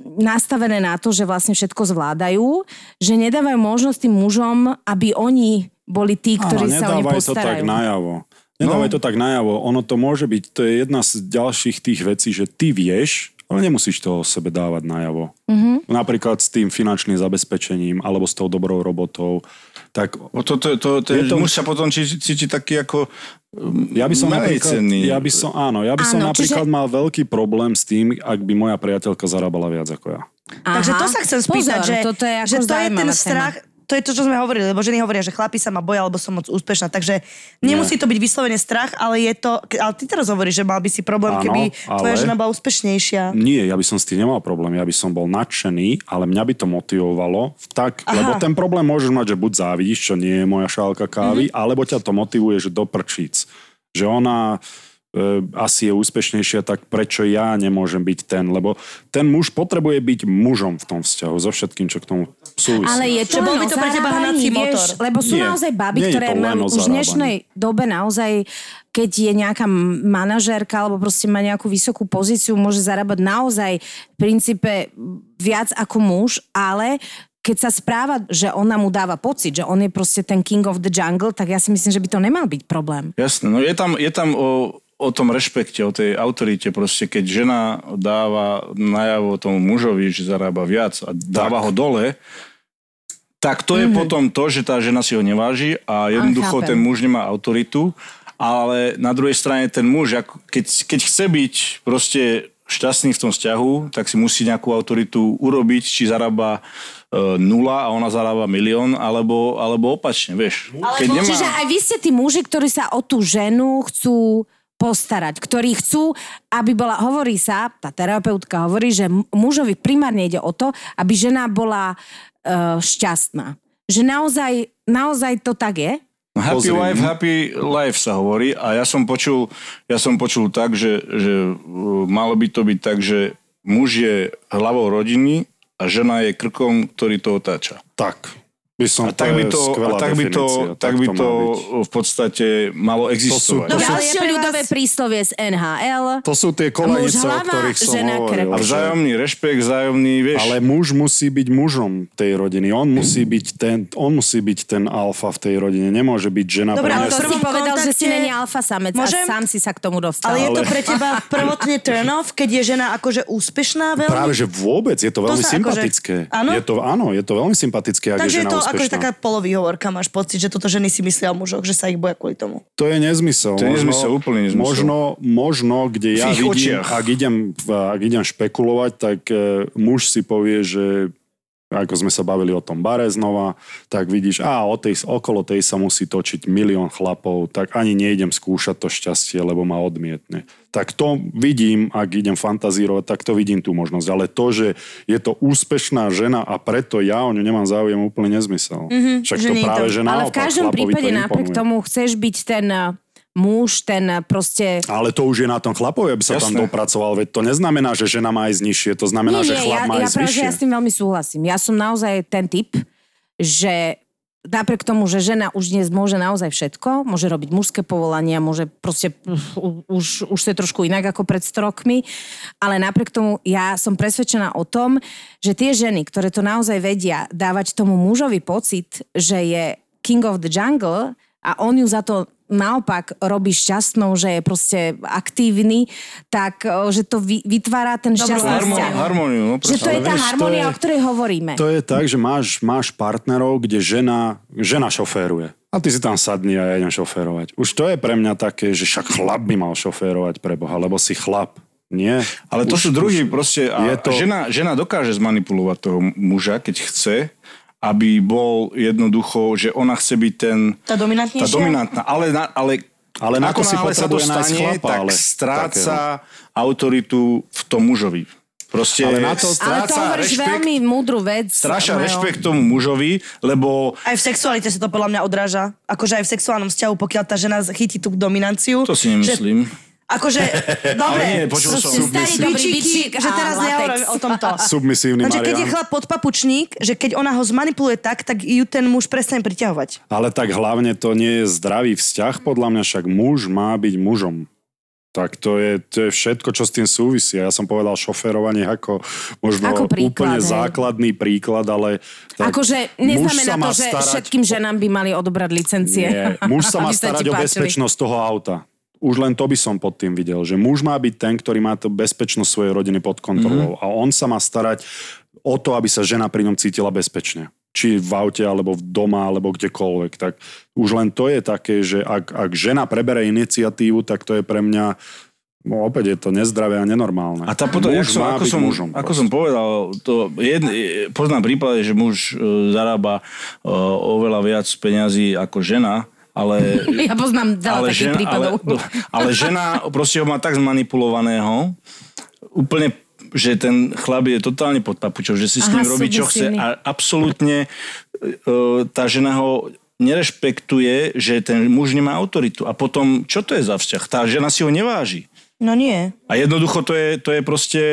nastavené na to, že vlastne všetko zvládajú, že nedávajú možnosť tým mužom, aby oni boli tí, ktorí Áno, sa o ne nedávaj to tak postarajú. najavo. Nedávaj No. to tak najavo. Ono to môže byť, to je jedna z ďalších tých vecí, že ty vieš, ale nemusíš to o sebe dávať najavo. Mhm. Mm-hmm. Napríklad s tým finančným zabezpečením alebo s tou dobrou robotou. tak O to, to, to, ten Je to- muž sa potom cí- cíti taký ako um, Ja by som napríklad, ja by som, áno, ja by som Áno, napríklad čiže- mal veľký problém s tým, ak by moja priateľka zarábala viac ako ja. Takže to sa chcem spýtať, Pozor, že, toto je ako že to je ten strach, to je to, čo sme hovorili, lebo ženy hovoria, že chlapi sa ma boja, alebo som moc úspešná, takže nemusí to byť vyslovene strach, ale je to, ale ty teraz hovoríš, že mal by si problém, Áno, keby tvoja ale- žena bola úspešnejšia. Nie, ja by som s tým nemal problém, ja by som bol nadšený, ale mňa by to motivovalo tak, Aha. lebo ten problém môžeš mať, že buď závidíš, čo nie je moja šálka kávy, Mhm. alebo ťa to motivuje, že do prčíc. Že ona asi je úspešnejšia, tak prečo ja nemôžem byť ten? Lebo ten muž potrebuje byť mužom v tom vzťahu, so všetkým, čo k tomu súvisí. Ale je to Že bol by to pre teba hnací vieš, motor. Lebo sú Nie, naozaj baby, ktoré o už v dnešnej dobe naozaj, keď je nejaká manažérka alebo proste má nejakú vysokú pozíciu, môže zarábať naozaj v princípe viac ako muž, ale keď sa správa, že ona mu dáva pocit, že on je proste ten king of the jungle, tak ja si myslím, že by to nemal byť problém. Jasné, no je tam, je tam o, o tom rešpekte, o tej autorite proste, keď žena dáva najavo tomu mužovi, že zarába viac a dáva ho dole, tak to je mm-hmm. potom to, že tá žena si ho neváži a jednoducho ten muž nemá autoritu, ale na druhej strane ten muž, ako- keď, keď chce byť proste šťastný v tom vzťahu, tak si musí nejakú autoritu urobiť, či zarába e, nula a ona zarába milión, alebo, alebo opačne, vieš. Keď nemá... Čiže aj vy ste tí muži, ktorí sa o tú ženu chcú postarať, ktorí chcú, aby bola, hovorí sa, tá terapeutka hovorí, že mužovi primárne ide o to, aby žena bola uh, šťastná. Že naozaj, naozaj to tak je? No, Happy Pozri, wife, no. happy life sa hovorí a ja som počul, ja som počul tak, že, že uh, malo by to byť tak, že muž je hlavou rodiny a žena je krkom, ktorý to otáča. Tak. By som, A tak by to, a tak by to, tak by to v podstate malo existovať. to sú- Ďalšie ale ja pre ľudové príslovie z NHL. To sú tie kolejice, Muž o ktorých som žena hovoril. A vzájomný rešpekt, vzájomný, vieš. Ale muž musí byť mužom tej rodiny. On musí byť ten, on musí byť ten alfa v tej rodine. Nemôže byť žena Dobre, ale. To si povedal, že si kontakte- není alfa samec Môžem? a sám si sa k tomu dostal. Ale je to pre teba prvotne turn off, keď je žena akože úspešná veľmi? Práve, že vôbec, je to veľmi sa akože- sympatické. áno? Je to, áno, je to veľmi sympatické, ak Takže je žena to akože taká polovýhovorka, máš pocit, že toto ženy si myslia o mužoch, že sa ich boja kvôli tomu. To je nezmysel. To je nezmysel, úplný nezmysel. Možno, možno kde ja vidím, ak idem, ak idem špekulovať, tak e, muž si povie, že ako sme sa bavili o tom bare znova, tak vidíš, a o tej, okolo tej sa musí točiť milión chlapov, tak ani nejdem skúšať to šťastie, lebo ma odmietne. Tak to vidím, ak idem fantazírovať, tak to vidím tú možnosť. Ale to, že je to úspešná žena a preto ja o ňu nemám záujem, úplne nezmysel. Mm-hmm, Však že to práve, to- že Ale v naopak, každom chlapovi to prípade napriek tomu chceš byť ten muž, ten proste... Ale to už je na tom chlapovi, aby sa tam Jasné. dopracoval. Veď to neznamená, že žena má ísť nižšie, to znamená, že chlap ja, má ja ísť práve, vyššie. ja s tým veľmi súhlasím. Ja som naozaj ten typ, že napriek tomu, že žena už dnes môže naozaj všetko, môže robiť mužské povolania, môže proste, už, už to je trošku inak ako pred 100 rokmi, ale napriek tomu ja som presvedčená o tom, že tie ženy, ktoré to naozaj vedia dávať tomu mužovi pocit, že je king of the jungle a on ju za to naopak robí šťastnou, že je proste aktívny, tak o, že to vy, vytvára ten šťastný Harmo- vzťah. harmóniu, no Že to je tá vieš, je- o ktorej hovoríme. To je tak, že máš, máš partnerov, kde žena, žena šoféruje. A ty si tam sadni a ja idem šoférovať. Už to je pre mňa také, že však chlap by mal šoférovať pre Boha, lebo si chlap. Nie. Ale to Už- sú druhí už- proste... A je to- žena, žena dokáže zmanipulovať toho muža, keď chce, aby bol jednoducho, že ona chce byť ten... Tá dominantnejšia? Tá dominantná. Ale, na, ale, Ale na to si sa to stane, chlapa, tak ale stráca autoritu v tom mužovi. Proste Ale na to- Ale to stráca hovoríš rešpekt, veľmi múdru vec. stráca Majo. rešpekt tomu mužovi, lebo Aj v sexualite sa to podľa mňa odráža. Akože aj v sexuálnom vzťahu, pokiaľ tá žena chytí tú dominanciu. to si nemyslím. Že, akože, dobre. nie, počul som. Starý dobrý bičík že teraz nehovorím o tomto. Submisívny Takže keď je chlap podpapučník, že keď ona ho zmanipuluje tak, tak ju ten muž prestane priťahovať. Ale tak hlavne to nie je zdravý vzťah, podľa mňa však muž má byť mužom. Tak to je, to je všetko, čo s tým súvisí. Ja som povedal šoférovanie ako možno Ako príklad, úplne hej. základný príklad, ale... Tak Akože muž neznamená to, že starať všetkým ženám by mali odobrať licencie. Nie, muž sa má starať o bezpečnosť toho auta. Už len to by som pod tým videl, že muž má byť ten, ktorý má tú bezpečnosť svojej rodiny pod kontrolou. Mm-hmm. A on sa má starať o to, aby sa žena pri ňom cítila bezpečne. či v aute, alebo v doma, alebo kdekoľvek. Tak už len to je také, že ak, ak žena prebere iniciatívu, tak to je pre mňa No opäť je to nezdravé a nenormálne. A tá potom, muž som, ako, som, mužom. ako som povedal, to jed, poznám prípady, že muž e, zarába e, oveľa viac peňazí ako žena, ale... Ja poznám veľa ale takých žena, prípadov. Ale, ale žena proste ho má tak zmanipulovaného, úplne že ten chlap je totálne pod papučou, že si s Aha, ním robí, čo chce a absolútne e, tá žena ho nerešpektuje, že ten muž nemá autoritu. A potom, čo to je za vzťah? Tá žena si ho neváži. No nie. A jednoducho to je, to je proste,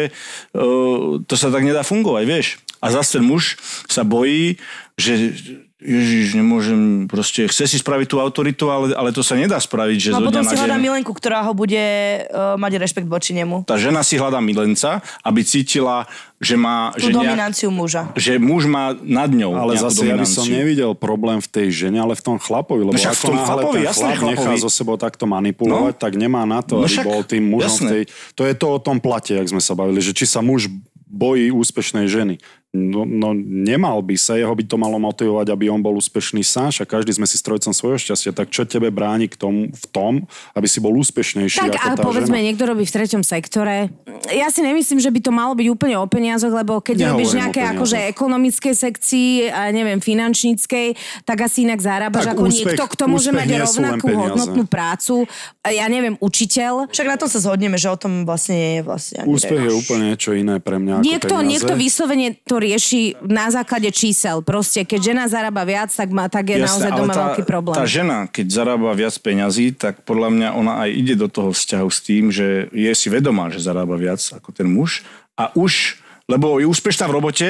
uh, to sa tak nedá fungovať, vieš. A zase ten muž sa bojí, že Ježiš, nemôžem, proste chce si spraviť tú autoritu, ale, ale to sa nedá spraviť, že No a zo potom si hľadá deň. milenku, ktorá ho bude uh, mať rešpekt voči nemu. Tá žena si hľadá milenca, aby cítila, že má... Tú že dominanciu muža. že muž má nad ňou Ale zase ja by dominanciu. som nevidel problém v tej žene, ale v tom chlapovi. Lebo No však v ako tom náhle chlapovi, ten jasné, chlap nechá chlapovi. so sebou takto manipulovať, No. tak nemá na to, No aby bol tým mužom jasné. v tej... To je to o tom plate, jak sme sa bavili, že či sa muž bojí úspešnej ženy. No, no nemal by sa, jeho by to malo motivovať, aby on bol úspešný sám, a každý sme si strojcom svojho šťastia. Tak čo tebe bráni k tomu, v tom, aby si bol úspešnejší Tak ako a tá povedzme, žena? niekto robí v treťom sektore. Ja si nemyslím, že by to malo byť úplne o peniazoch, lebo keď Nehovorím robíš nejaké akože ekonomickej sekcii, a neviem, finančníckej, tak asi inak zarábaš Tak ako úspech- niekto, kto môže mať rovnakú hodnotnú prácu. Ja neviem, učiteľ. Však na tom sa zhodneme, že o tom vlastne nie je vlastne Úspech je úplne niečo iné pre mňa Niekto, niekto vyslovene to rieši na základe čísel. Proste, keď žena zarába viac, tak, má, tak je naozaj ale doma tá, veľký problém. Tá žena, keď zarába viac peňazí, tak podľa mňa ona aj ide do toho vzťahu s tým, že je si vedomá, že zarába viac ako ten muž a už, lebo je úspešná v robote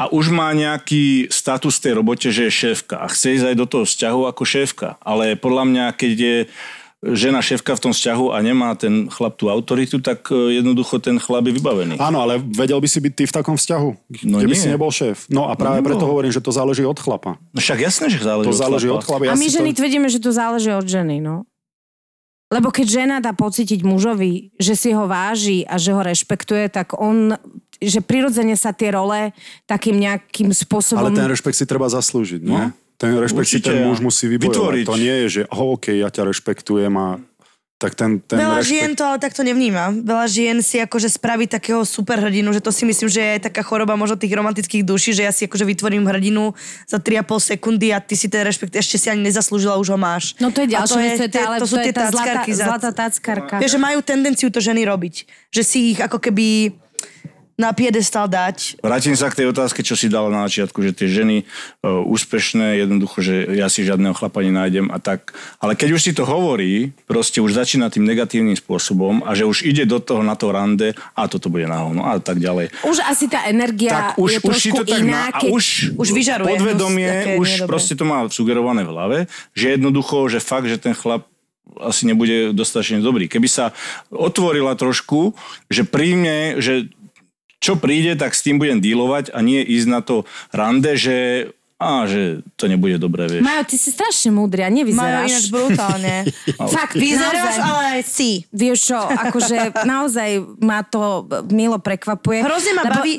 a už má nejaký status tej robote, že je šéfka a chce ísť aj do toho vzťahu ako šéfka. Ale podľa mňa, keď je žena šéfka v tom vzťahu a nemá ten chlap tú autoritu, tak e, jednoducho ten chlap je vybavený. Áno, ale vedel by si byť ty v takom vzťahu, No kde by nie. si nebol šéf. No a práve No preto hovorím, že to záleží od chlapa. No však jasné, že záleží To od záleží chlapa. od chlapa. Ja a my ženy to... tvrdíme, že to záleží od ženy, no. Lebo keď žena dá pocítiť mužovi, že si ho váži a že ho rešpektuje, tak on, že prirodzene sa tie role takým nejakým spôsobom... Ale ten rešpekt si treba zaslúžiť, nie? No. Ten rešpekt si Určite, ten ja. muž musí vybojovať. Vytvoriť. To nie je, že oh, OK, ja ťa rešpektujem a tak ten, ten Veľa rešpekt... žien to ale takto nevníma. Veľa žien si akože spraví takého superhrdinu, že to si myslím, že je taká choroba možno tých romantických duší, že ja si akože vytvorím hrdinu za 3,5 sekundy a ty si ten rešpekt ešte si ani nezaslúžila, už ho máš. No to je A ďalšia vec, to je tá, ale to sú tie tá zlatá, zlatá tackarka. Vieš, že majú tendenciu to ženy robiť. Že si ich ako keby na piedestal dať. Vrátim sa k tej otázke, čo si dala na začiatku, že tie ženy uh, úspešné, jednoducho, že ja si žiadneho chlapa nenájdem a tak. Ale keď už si to hovorí, proste už začína tým negatívnym spôsobom a že už ide do toho na to rande a toto bude na hovno a tak ďalej. Už asi tá energia Tak už, je už si to tak iná, má, a keď... už, už vyžaruje podvedomie, už nedobré. proste to má sugerované v hlave, že jednoducho, že fakt, že ten chlap asi nebude dostatočne dobrý. Keby sa otvorila trošku, že príjme, že čo príde, tak s tým budem dealovať a nie ísť na to rande, že a že to nebude dobré, vieš. Majo, ty si strašne múdry a nevyzeráš. ináč brutálne. Fakt, Vyzeráš, naozaj. ale aj si. Vieš čo, akože naozaj ma to milo prekvapuje. Hrozne ma lebo- baví.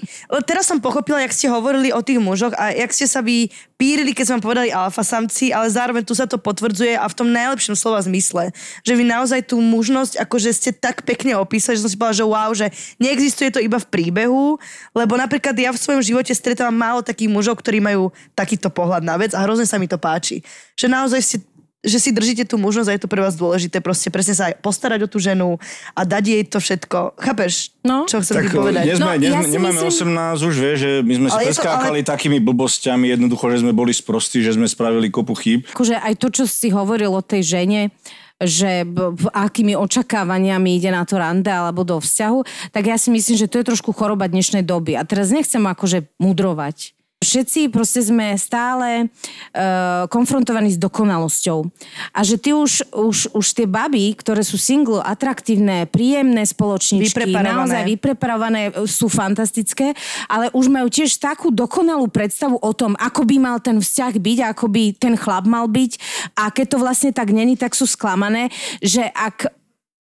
Teraz som pochopila, jak ste hovorili o tých mužoch a jak ste sa vy pírili, keď sme vám povedali alfa samci, ale zároveň tu sa to potvrdzuje a v tom najlepšom slova zmysle. Že vy naozaj tú mužnosť, akože ste tak pekne opísali, že som si povedala, že wow, že neexistuje to iba v príbehu, lebo napríklad ja v svojom živote stretávam málo takých mužov, ktorí majú takýto pohľad na vec a hrozne sa mi to páči. Že naozaj ste že si držíte tú možnosť a je to pre vás dôležité proste presne sa aj postarať o tú ženu a dať jej to všetko. Chápeš, No. čo chcem Tak ti povedať? dnes sme, No, dnes, ja si nemáme myslím- 18 už, vieš, že my sme si Ale je to- preskákali takými blbosťami, jednoducho, že sme boli sprostí, že sme spravili kopu chýb. akože aj to, čo si hovoril o tej žene, že b- b- akými očakávaniami ide na to rande alebo do vzťahu, tak ja si myslím, že to je trošku choroba dnešnej doby. A teraz nechcem akože mudrovať. Všetci proste sme stále uh, konfrontovaní s dokonalosťou. A že ty už, už, už tie baby, ktoré sú single, atraktívne, príjemné spoločničky, Vypreparované. naozaj vypreparované, sú fantastické, ale už majú tiež takú dokonalú predstavu o tom, ako by mal ten vzťah byť, ako by ten chlap mal byť a keď to vlastne tak není, tak sú sklamané, že ak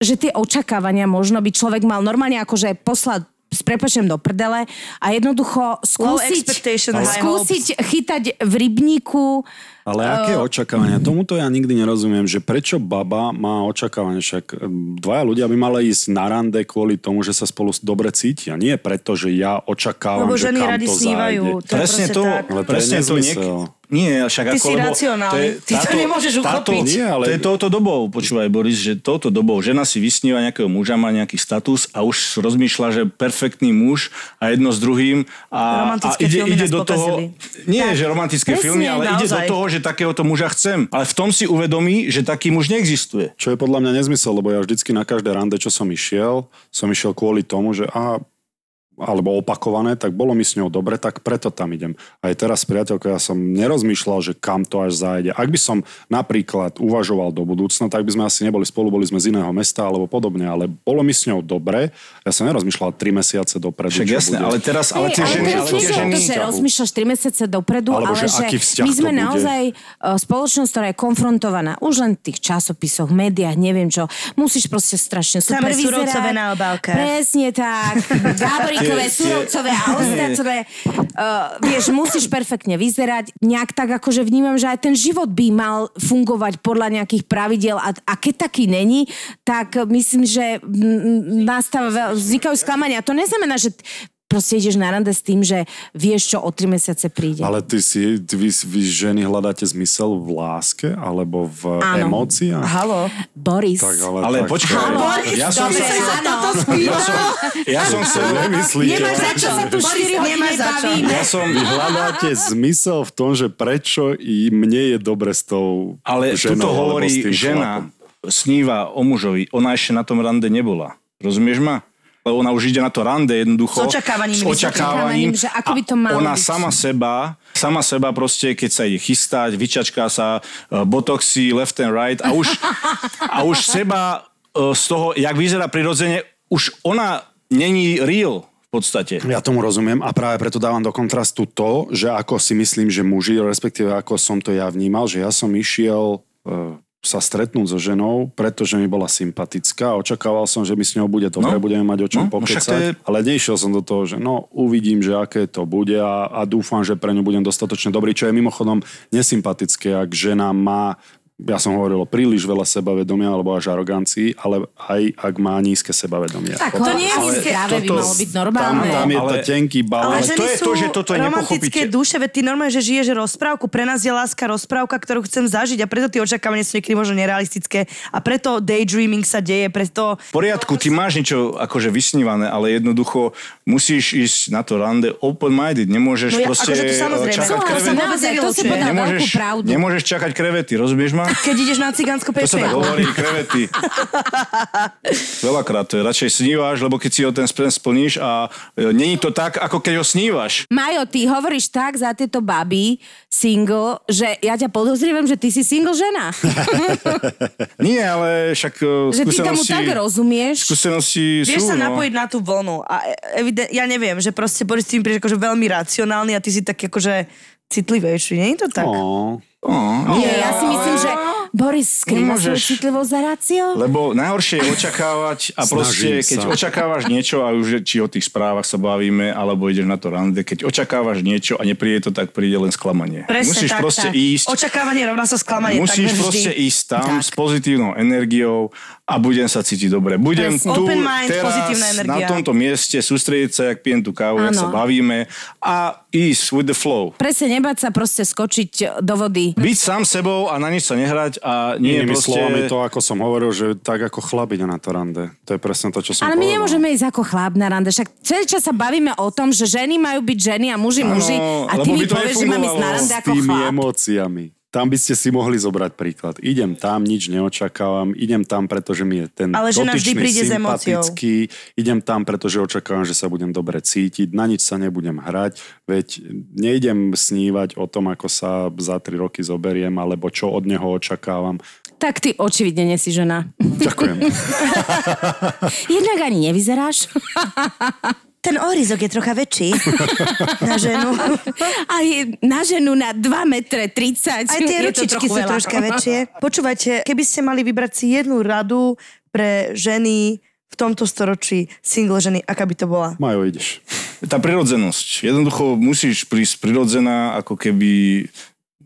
že tie očakávania možno by človek mal normálne akože poslať s prepačem do prdele a jednoducho skúsiť, skúsiť chytať v rybníku Ale aké Eh, očakávania? Tomuto ja nikdy nerozumiem, že prečo baba má očakávania. Však em, dvaja ľudia by mali ísť na rande kvôli tomu, že sa spolu dobre cítia. Nie preto, že ja očakávam, Lebo že kam to snívajú. zájde. To Presne to, tak. Presne to niek-. Nie, však Ty ako, si racionálny. Ty to nemôžeš uchopiť. Nie, ale- To je touto dobou, počúvaj Boris, že touto dobou žena si vysníva nejakého muža, má nejaký status a už rozmýšľa, že perfektný muž a jedno s druhým a, a ide, filmy ide nás do toho, pokazili. nie, že romantické Presne, filmy, ale ide do naozaj. toho, že takéhoto muža chcem. Ale v tom si uvedomí, že taký muž neexistuje. Čo je podľa mňa nezmysel, lebo ja vždycky na každé rande, čo som išiel, som išiel kvôli tomu, že aha, alebo opakované, tak bolo mi s ňou dobre, tak preto tam idem. Aj teraz, priateľko, ja som nerozmýšľal, že kam to až zájde. Ak by som napríklad uvažoval do budúcna, tak by sme asi neboli spolu, boli sme z iného mesta alebo podobne, ale bolo mi s ňou dobre. Ja som nerozmýšľal 3 mesiace dopredu. Však jasné, bude. ale teraz, ale tie ženy, ale tie ženy, to, že rozmýšľaš 3 mesiace dopredu, Alebo ale že že aký vzťah my sme naozaj uh, spoločnosť, ktorá je konfrontovaná už len v tých časopisoch, médiách, neviem čo. Musíš proste strašne super vyzerať. na obálkach. Presne tak. Gáborikové, Tie- Surovcové a ostatné. Uh, vieš, musíš perfektne vyzerať. Nejak tak akože vnímam, že aj ten život by mal fungovať podľa nejakých pravidel a, a keď taký není, tak myslím, že nastáva, veľ- vznikajú sklamania. To neznamená, že proste ideš na rande s tým, že vieš, čo o tri mesiace príde. Ale ty si, ty, vy, vy ženy hľadáte zmysel v láske alebo v Áno. emóciách? Halo. Boris. Tak, ale, ale tak, počkaj, Boris, ja som dobre, sa... áno. Ja som, ja som sa... Nemyslíte? Nemáš za čo sa tu 4 hodiny nemáš za čo. bavíme. Ja som... Vy hľadáte zmysel v tom, že prečo i mne je dobre s tou Ale ženou, tuto alebo hovorí žena, chlapom. sníva o mužovi, ona ešte na tom rande nebola. Rozumieš ma? Lebo ona už ide na to rande jednoducho. S očakávaním S očakávaním. Že ako by to malo Ona byť. sama seba, sama seba proste, keď sa ide chystať, vyčačká sa, e, botoxy, left and right a už, a už seba e, z toho, jak vyzerá prirodzene, už ona není real v podstate. Ja tomu rozumiem a práve preto dávam do kontrastu to, že ako si myslím, že muži, respektíve ako som to ja vnímal, že ja som išiel e, sa stretnúť so ženou, pretože mi bola sympatická. Očakával som, že mi s ňou bude dobre, No. budeme mať o čom No, no pokecať. je- Ale nešiel som do toho, že no uvidím, že aké to bude a, a dúfam, že pre ňu budem dostatočne dobrý, čo je mimochodom nesympatické, ak žena má ja som hovoril o príliš veľa sebavedomia alebo až arogancii, ale aj ak má nízke sebavedomie. Tak To nie je ale nízke. práve by malo byť Tam, normálne. tam je to Ale- tenký Ale, balán. ženy to je to, že toto romantické duše, veď ty normálne, že žiješ rozprávku. Pre nás je láska rozprávka, ktorú chcem zažiť a preto tie očakávania sú niekedy možno nerealistické a preto daydreaming sa deje, preto... V poriadku, ty máš niečo akože vysnívané, ale jednoducho musíš ísť na to rande open-minded. Nemôžeš No ja- proste akože to samozrejme. čakať Súhlasím, krevety. vôbec naozaj, to si veľkú Nemôžeš, pravdu. nemôžeš čakať krevety, rozumieš ma? Keď ideš na cigánsku To sa tak hovorí, krevety. Veľakrát to je. Radšej snívaš, lebo keď si ho ten sen splníš a e, není to tak, ako keď ho snívaš. Majo, ty hovoríš tak za tieto baby single, že ja ťa podozrievam, že ty si single žena. Nie, ale však e, že ty tomu skúsenosti... tak rozumieš. Skúsenosti Vieš sú, sa no. napojiť na tú vlnu a e- evident, ja neviem, že proste Boris tým príde akože veľmi racionálny a ty si tak akože citlivejší, nie je to tak? No, Oh, Nie, ja si myslím, že Boris skrýva svoju citlivosť za rácio. Lebo najhoršie je očakávať a proste, Snažím keď sa. očakávaš niečo a už či o tých správach sa bavíme, alebo ideš na to rande, keď očakávaš niečo a nepríde to, tak príde len sklamanie. Presne Musíš tak, proste tak. ísť Očakávanie rovná sa sklamanie. Musíš takmer vždy. proste ísť tam Tak. s pozitívnou energiou a budem sa cítiť dobre. Budem Presne. tu Open mind, teraz na tomto mieste sústrediť sa, jak pijem tú kávu, jak sa bavíme a ísť with the flow. Presne nebať sa proste skočiť do vody. Byť sám sebou a na nič sa nehrať a nie inými proste... slovami to, ako som hovoril, že tak ako chlap ide na to rande. To je presne to, čo som Ale my povedal. nemôžeme ísť ako chlap na rande. Však celý čas sa bavíme o tom, že ženy majú byť ženy a muži Áno, muži. A ty mi povieš, že mám ísť na rande s ako tými chlap. emóciami. Tam by ste si mohli zobrať príklad. Idem tam, nič neočakávam. Idem tam, pretože mi je ten Ale žena vždy dotyčný príde sympatický. Idem tam, pretože očakávam, že sa budem dobre cítiť. Na nič sa nebudem hrať. Veď nejdem snívať o tom, ako sa za tri roky zoberiem, alebo čo od neho očakávam. Tak ty očividne nie si žena. Ďakujem. Jednak ani nevyzeráš. Ten orizok je trocha väčší na ženu. A je na ženu na 2 metre 30. Aj tie ručičky sú veľa. troška väčšie. Počúvajte, keby ste mali vybrať si jednu radu pre ženy v tomto storočí single ženy, aká by to bola? Majo, ideš. Tá prirodzenosť. Jednoducho musíš prísť prirodzená, ako keby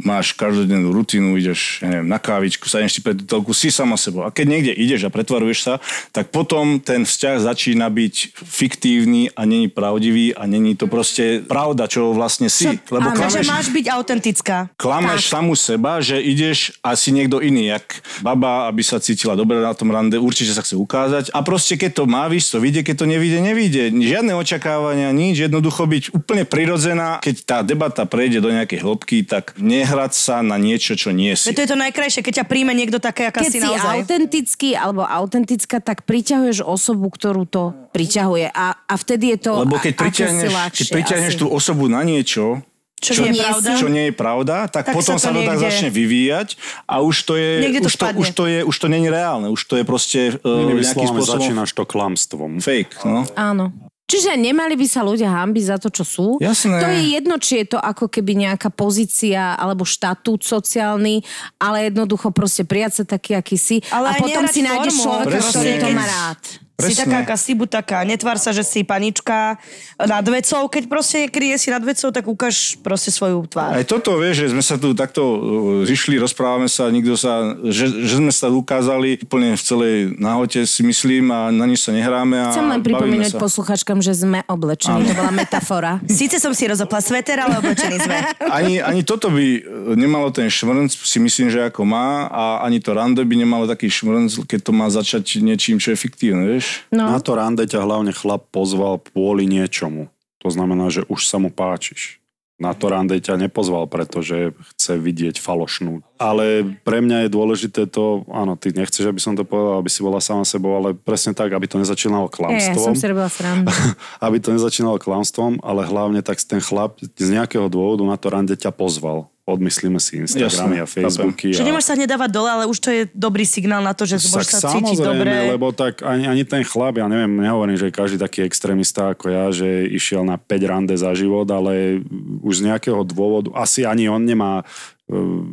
máš každodennú rutinu, ideš ja neviem, na kávičku, sadneš si pred telku, si sama sebou. A keď niekde ideš a pretvaruješ sa, tak potom ten vzťah začína byť fiktívny a není pravdivý a není to proste pravda, čo vlastne si. Čo- Lebo áno, klameš, máš byť autentická. klameš samu seba, že ideš a si niekto iný, jak baba, aby sa cítila dobre na tom rande, určite sa chce ukázať. A proste keď to má víš, to vyjde, keď to nevíde, nevíde. Žiadne očakávania, nič, jednoducho byť úplne prirodzená. Keď tá debata prejde do nejakej hĺbky, tak nehrať sa na niečo, čo nie si. To je to najkrajšie, keď ťa príjme niekto také, aká Keď si si naozaj. autentický alebo autentická, tak priťahuješ osobu, ktorú to priťahuje. A, a vtedy je to Lebo keď priťahneš, keď priťahneš tú osobu na niečo, Čo nie je pravda? čo nie je pravda, tak, Tak potom sa sa to to, tak začne vyvíjať a už to je, to už, to, spadne. už to je, už to není reálne, už to je proste uh, nejakým spôsobom začínaš to klamstvom. fake. No. Áno. Čiže nemali by sa ľudia hambiť za to, čo sú. Jasné. To je jedno, či je to ako keby nejaká pozícia alebo štatút sociálny, ale jednoducho proste prijať sa taký, aký si. Ale a potom si nájdeš človeka, ktorý to má rád. Si Presne. taká, aká si buď taká, netvár sa, že si panička nad vecou. Keď proste kryje si nad vecou, tak ukáž proste svoju tvár. Aj toto, vieš, že sme sa tu takto uh, zišli, rozprávame sa, nikto sa, že, že sme sa ukázali úplne v celej náhote, si myslím, a na nič sa nehráme a Chcem len sa. posluchačkám, že sme oblečení. To bola metafora. Síce som si rozopla sveter, ale oblečení sme. Ani, ani toto by e, nemalo ten šmrnc, si myslím, že ako má a ani to rande by nemalo taký šmrnc, keď to má začať niečím, čo je fiktívne, vieš? No. Na to rande ťa hlavne chlap pozval kvôli niečomu. To znamená, že už sa mu páčiš. Na to rande ťa nepozval, pretože chce vidieť falošnú. Ale pre mňa je dôležité to, áno, ty nechceš, aby som to povedal, aby si bola sama sebou, ale presne tak, aby to nezačínalo Je, ja klamstvom. som si robila srandu. aby to nezačínalo klamstvom, ale hlavne tak ten chlap z nejakého dôvodu na to rande ťa pozval. Odmyslíme si Instagramy a Jasné, Facebooky. Že a... nemáš sa hneď dávať dole, ale už to je dobrý signál na to, že môžeš sa cítiť samozrejme, dobre. lebo tak ani, ani ten chlap, ja neviem, nehovorím, že je každý taký extrémista ako ja, že išiel na 5 rande za život, ale už z nejakého dôvodu, asi ani on nemá uh,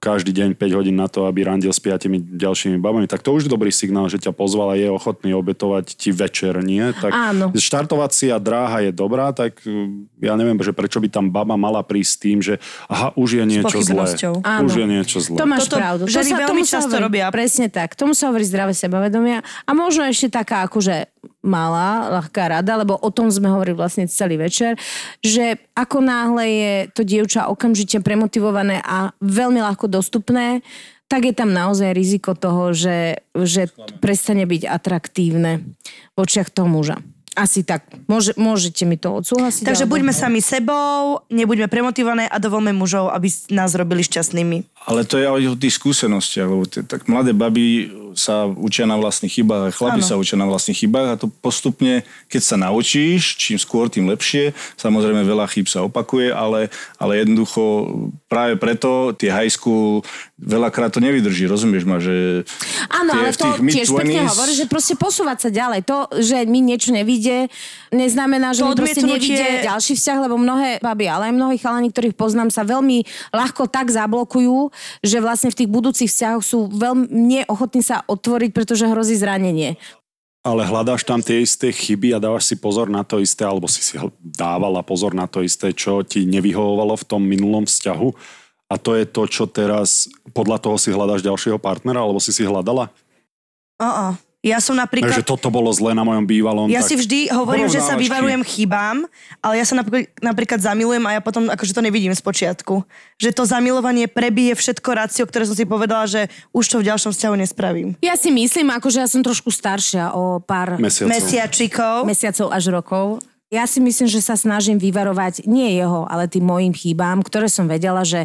každý deň 5 hodín na to, aby randil s piatimi ďalšími babami, tak to už je dobrý signál, že ťa pozval a je ochotný obetovať ti večer, nie? Tak Áno. štartovacia dráha je dobrá, tak uh, ja neviem, že prečo by tam baba mala prísť s tým, že aha, už je niečo zlé. Áno. Už je niečo zlé. To máš Toto pravdu. veľmi sa často hovorí, robia. Presne tak. Tomu sa hovorí zdravé sebavedomia. A možno ešte taká akože malá, ľahká rada, lebo o tom sme hovorili vlastne celý večer, že ako náhle je to dievča okamžite premotivované a veľmi ľahko dostupné, tak je tam naozaj riziko toho, že, že prestane byť atraktívne v očiach toho muža. Asi tak. Môže, môžete mi to odsúhlasiť? Takže alebo- buďme sami sebou, nebuďme premotivované a dovolme mužov, aby nás robili šťastnými. Ale to je aj o tých skúsenostiach, lebo tie, tak mladé baby sa učia na vlastných chybách, a chlapi Áno. sa učia na vlastných chybách a to postupne, keď sa naučíš, čím skôr, tým lepšie. Samozrejme veľa chýb sa opakuje, ale, ale jednoducho práve preto tie high school veľakrát to nevydrží, rozumieš ma, že Áno, ale v to tiež pekne hovorí, že proste posúvať sa ďalej. To, že mi niečo nevíde, neznamená, že To mi proste nevíde ďalší vzťah, lebo mnohé baby, ale aj mnohí chalani, ktorých poznám, sa veľmi ľahko tak zablokujú, že vlastne v tých budúcich vzťahoch sú veľmi neochotní sa otvoriť, pretože hrozí zranenie. Ale hľadáš tam tie isté chyby a dávaš si pozor na to isté, alebo si si dávala pozor na to isté, čo ti nevyhovovalo v tom minulom vzťahu. A to je to, čo teraz, podľa toho si hľadáš ďalšieho partnera, alebo si si hľadala? Uh-uh. Ja som napríklad... Takže toto bolo zle na mojom bývalom. Ja tak... si vždy hovorím, že sa vyvarujem chybám, ale ja sa napríklad, napríklad zamilujem a ja potom akože to nevidím z počiatku. Že to zamilovanie prebije všetko rácio, ktoré som si povedala, že už to v ďalšom vzťahu nespravím. Ja si myslím, akože ja som trošku staršia o pár Mesiacov. Mesiačikov. mesiacov až rokov. Ja si myslím, že sa snažím vyvarovať nie jeho, ale tým mojim chýbám, ktoré som vedela, že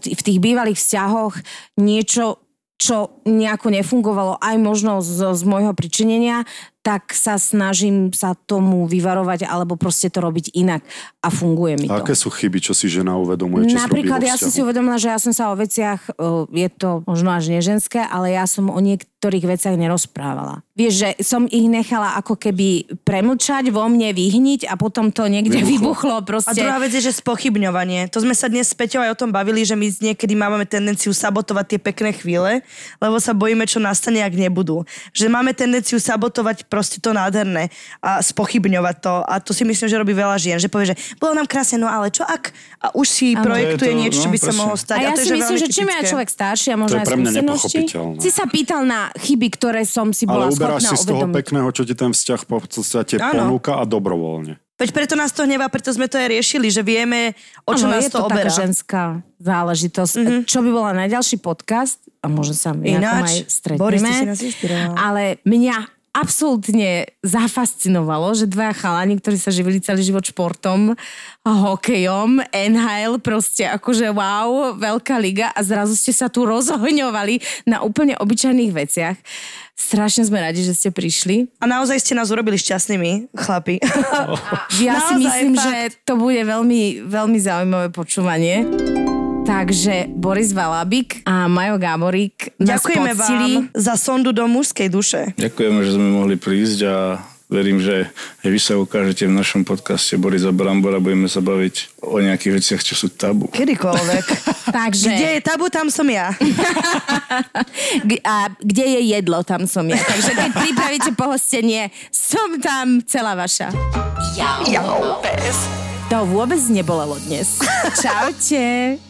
v tých bývalých vzťahoch niečo čo nejako nefungovalo aj možno z, z môjho pričinenia, tak sa snažím sa tomu vyvarovať alebo proste to robiť inak a funguje mi to. A aké sú chyby, čo si žena uvedomuje, čo Napríklad ja som si uvedomila, že ja som sa o veciach, je to možno až neženské, ale ja som o niektorých veciach nerozprávala. Vieš, že som ich nechala ako keby premlčať, vo mne vyhniť a potom to niekde vybuchlo. A proste. druhá vec je, že spochybňovanie. To sme sa dnes s Peťou aj o tom bavili, že my niekedy máme tendenciu sabotovať tie pekné chvíle, lebo sa bojíme, čo nastane, ak nebudú. Že máme tendenciu sabotovať proste to nádherné a spochybňovať to. A to si myslím, že robí veľa žien. Že povie, že bolo nám krásne, no ale čo ak? A už si Áno. projektuje To to, niečo, čo no, by sa presne. mohlo stať. A ja to je, si myslím, že čím je človek starší a možno To je aj skúsenosti, si sa pýtal na chyby, ktoré som si bola Ale schopná si z toho pekného, čo ti ten vzťah v podstate ponúka a dobrovoľne. Veď preto nás to hnevá, preto sme to aj riešili, že vieme, o čo Áno, nás je to, to oberá. taká ženská záležitosť. Mm-hmm. Čo by bola najďalší podcast, a možno sa my Ináč, aj Boris, ty stretneme, si nás inšpiroval. ale mňa absolútne zafascinovalo, že dva chalani, ktorí sa živili celý život športom, hokejom, NHL, proste akože wow, veľká liga a zrazu ste sa tu rozohňovali na úplne obyčajných veciach. Strašne sme radi, že ste prišli. A naozaj ste nás urobili šťastnými, chlapi. Ja si Naozaj, myslím, fakt. že to bude veľmi, veľmi zaujímavé počúvanie. Takže Boris Valabik a Majo Gáborík nás Ďakujeme poctili. vám za sondu do mužskej duše. Ďakujeme, že sme mohli prísť a verím, že aj vy sa ukážete v našom podcaste Borisa Brambora. Budeme sa baviť o nejakých veciach, čo sú tabu. Kedykoľvek. Takže, Kde je tabu, tam som ja. A kde je jedlo, tam som ja. Takže keď pripravíte pohostenie, som tam celá vaša. Jau, pes. To vôbec nebolelo dnes. Čaute.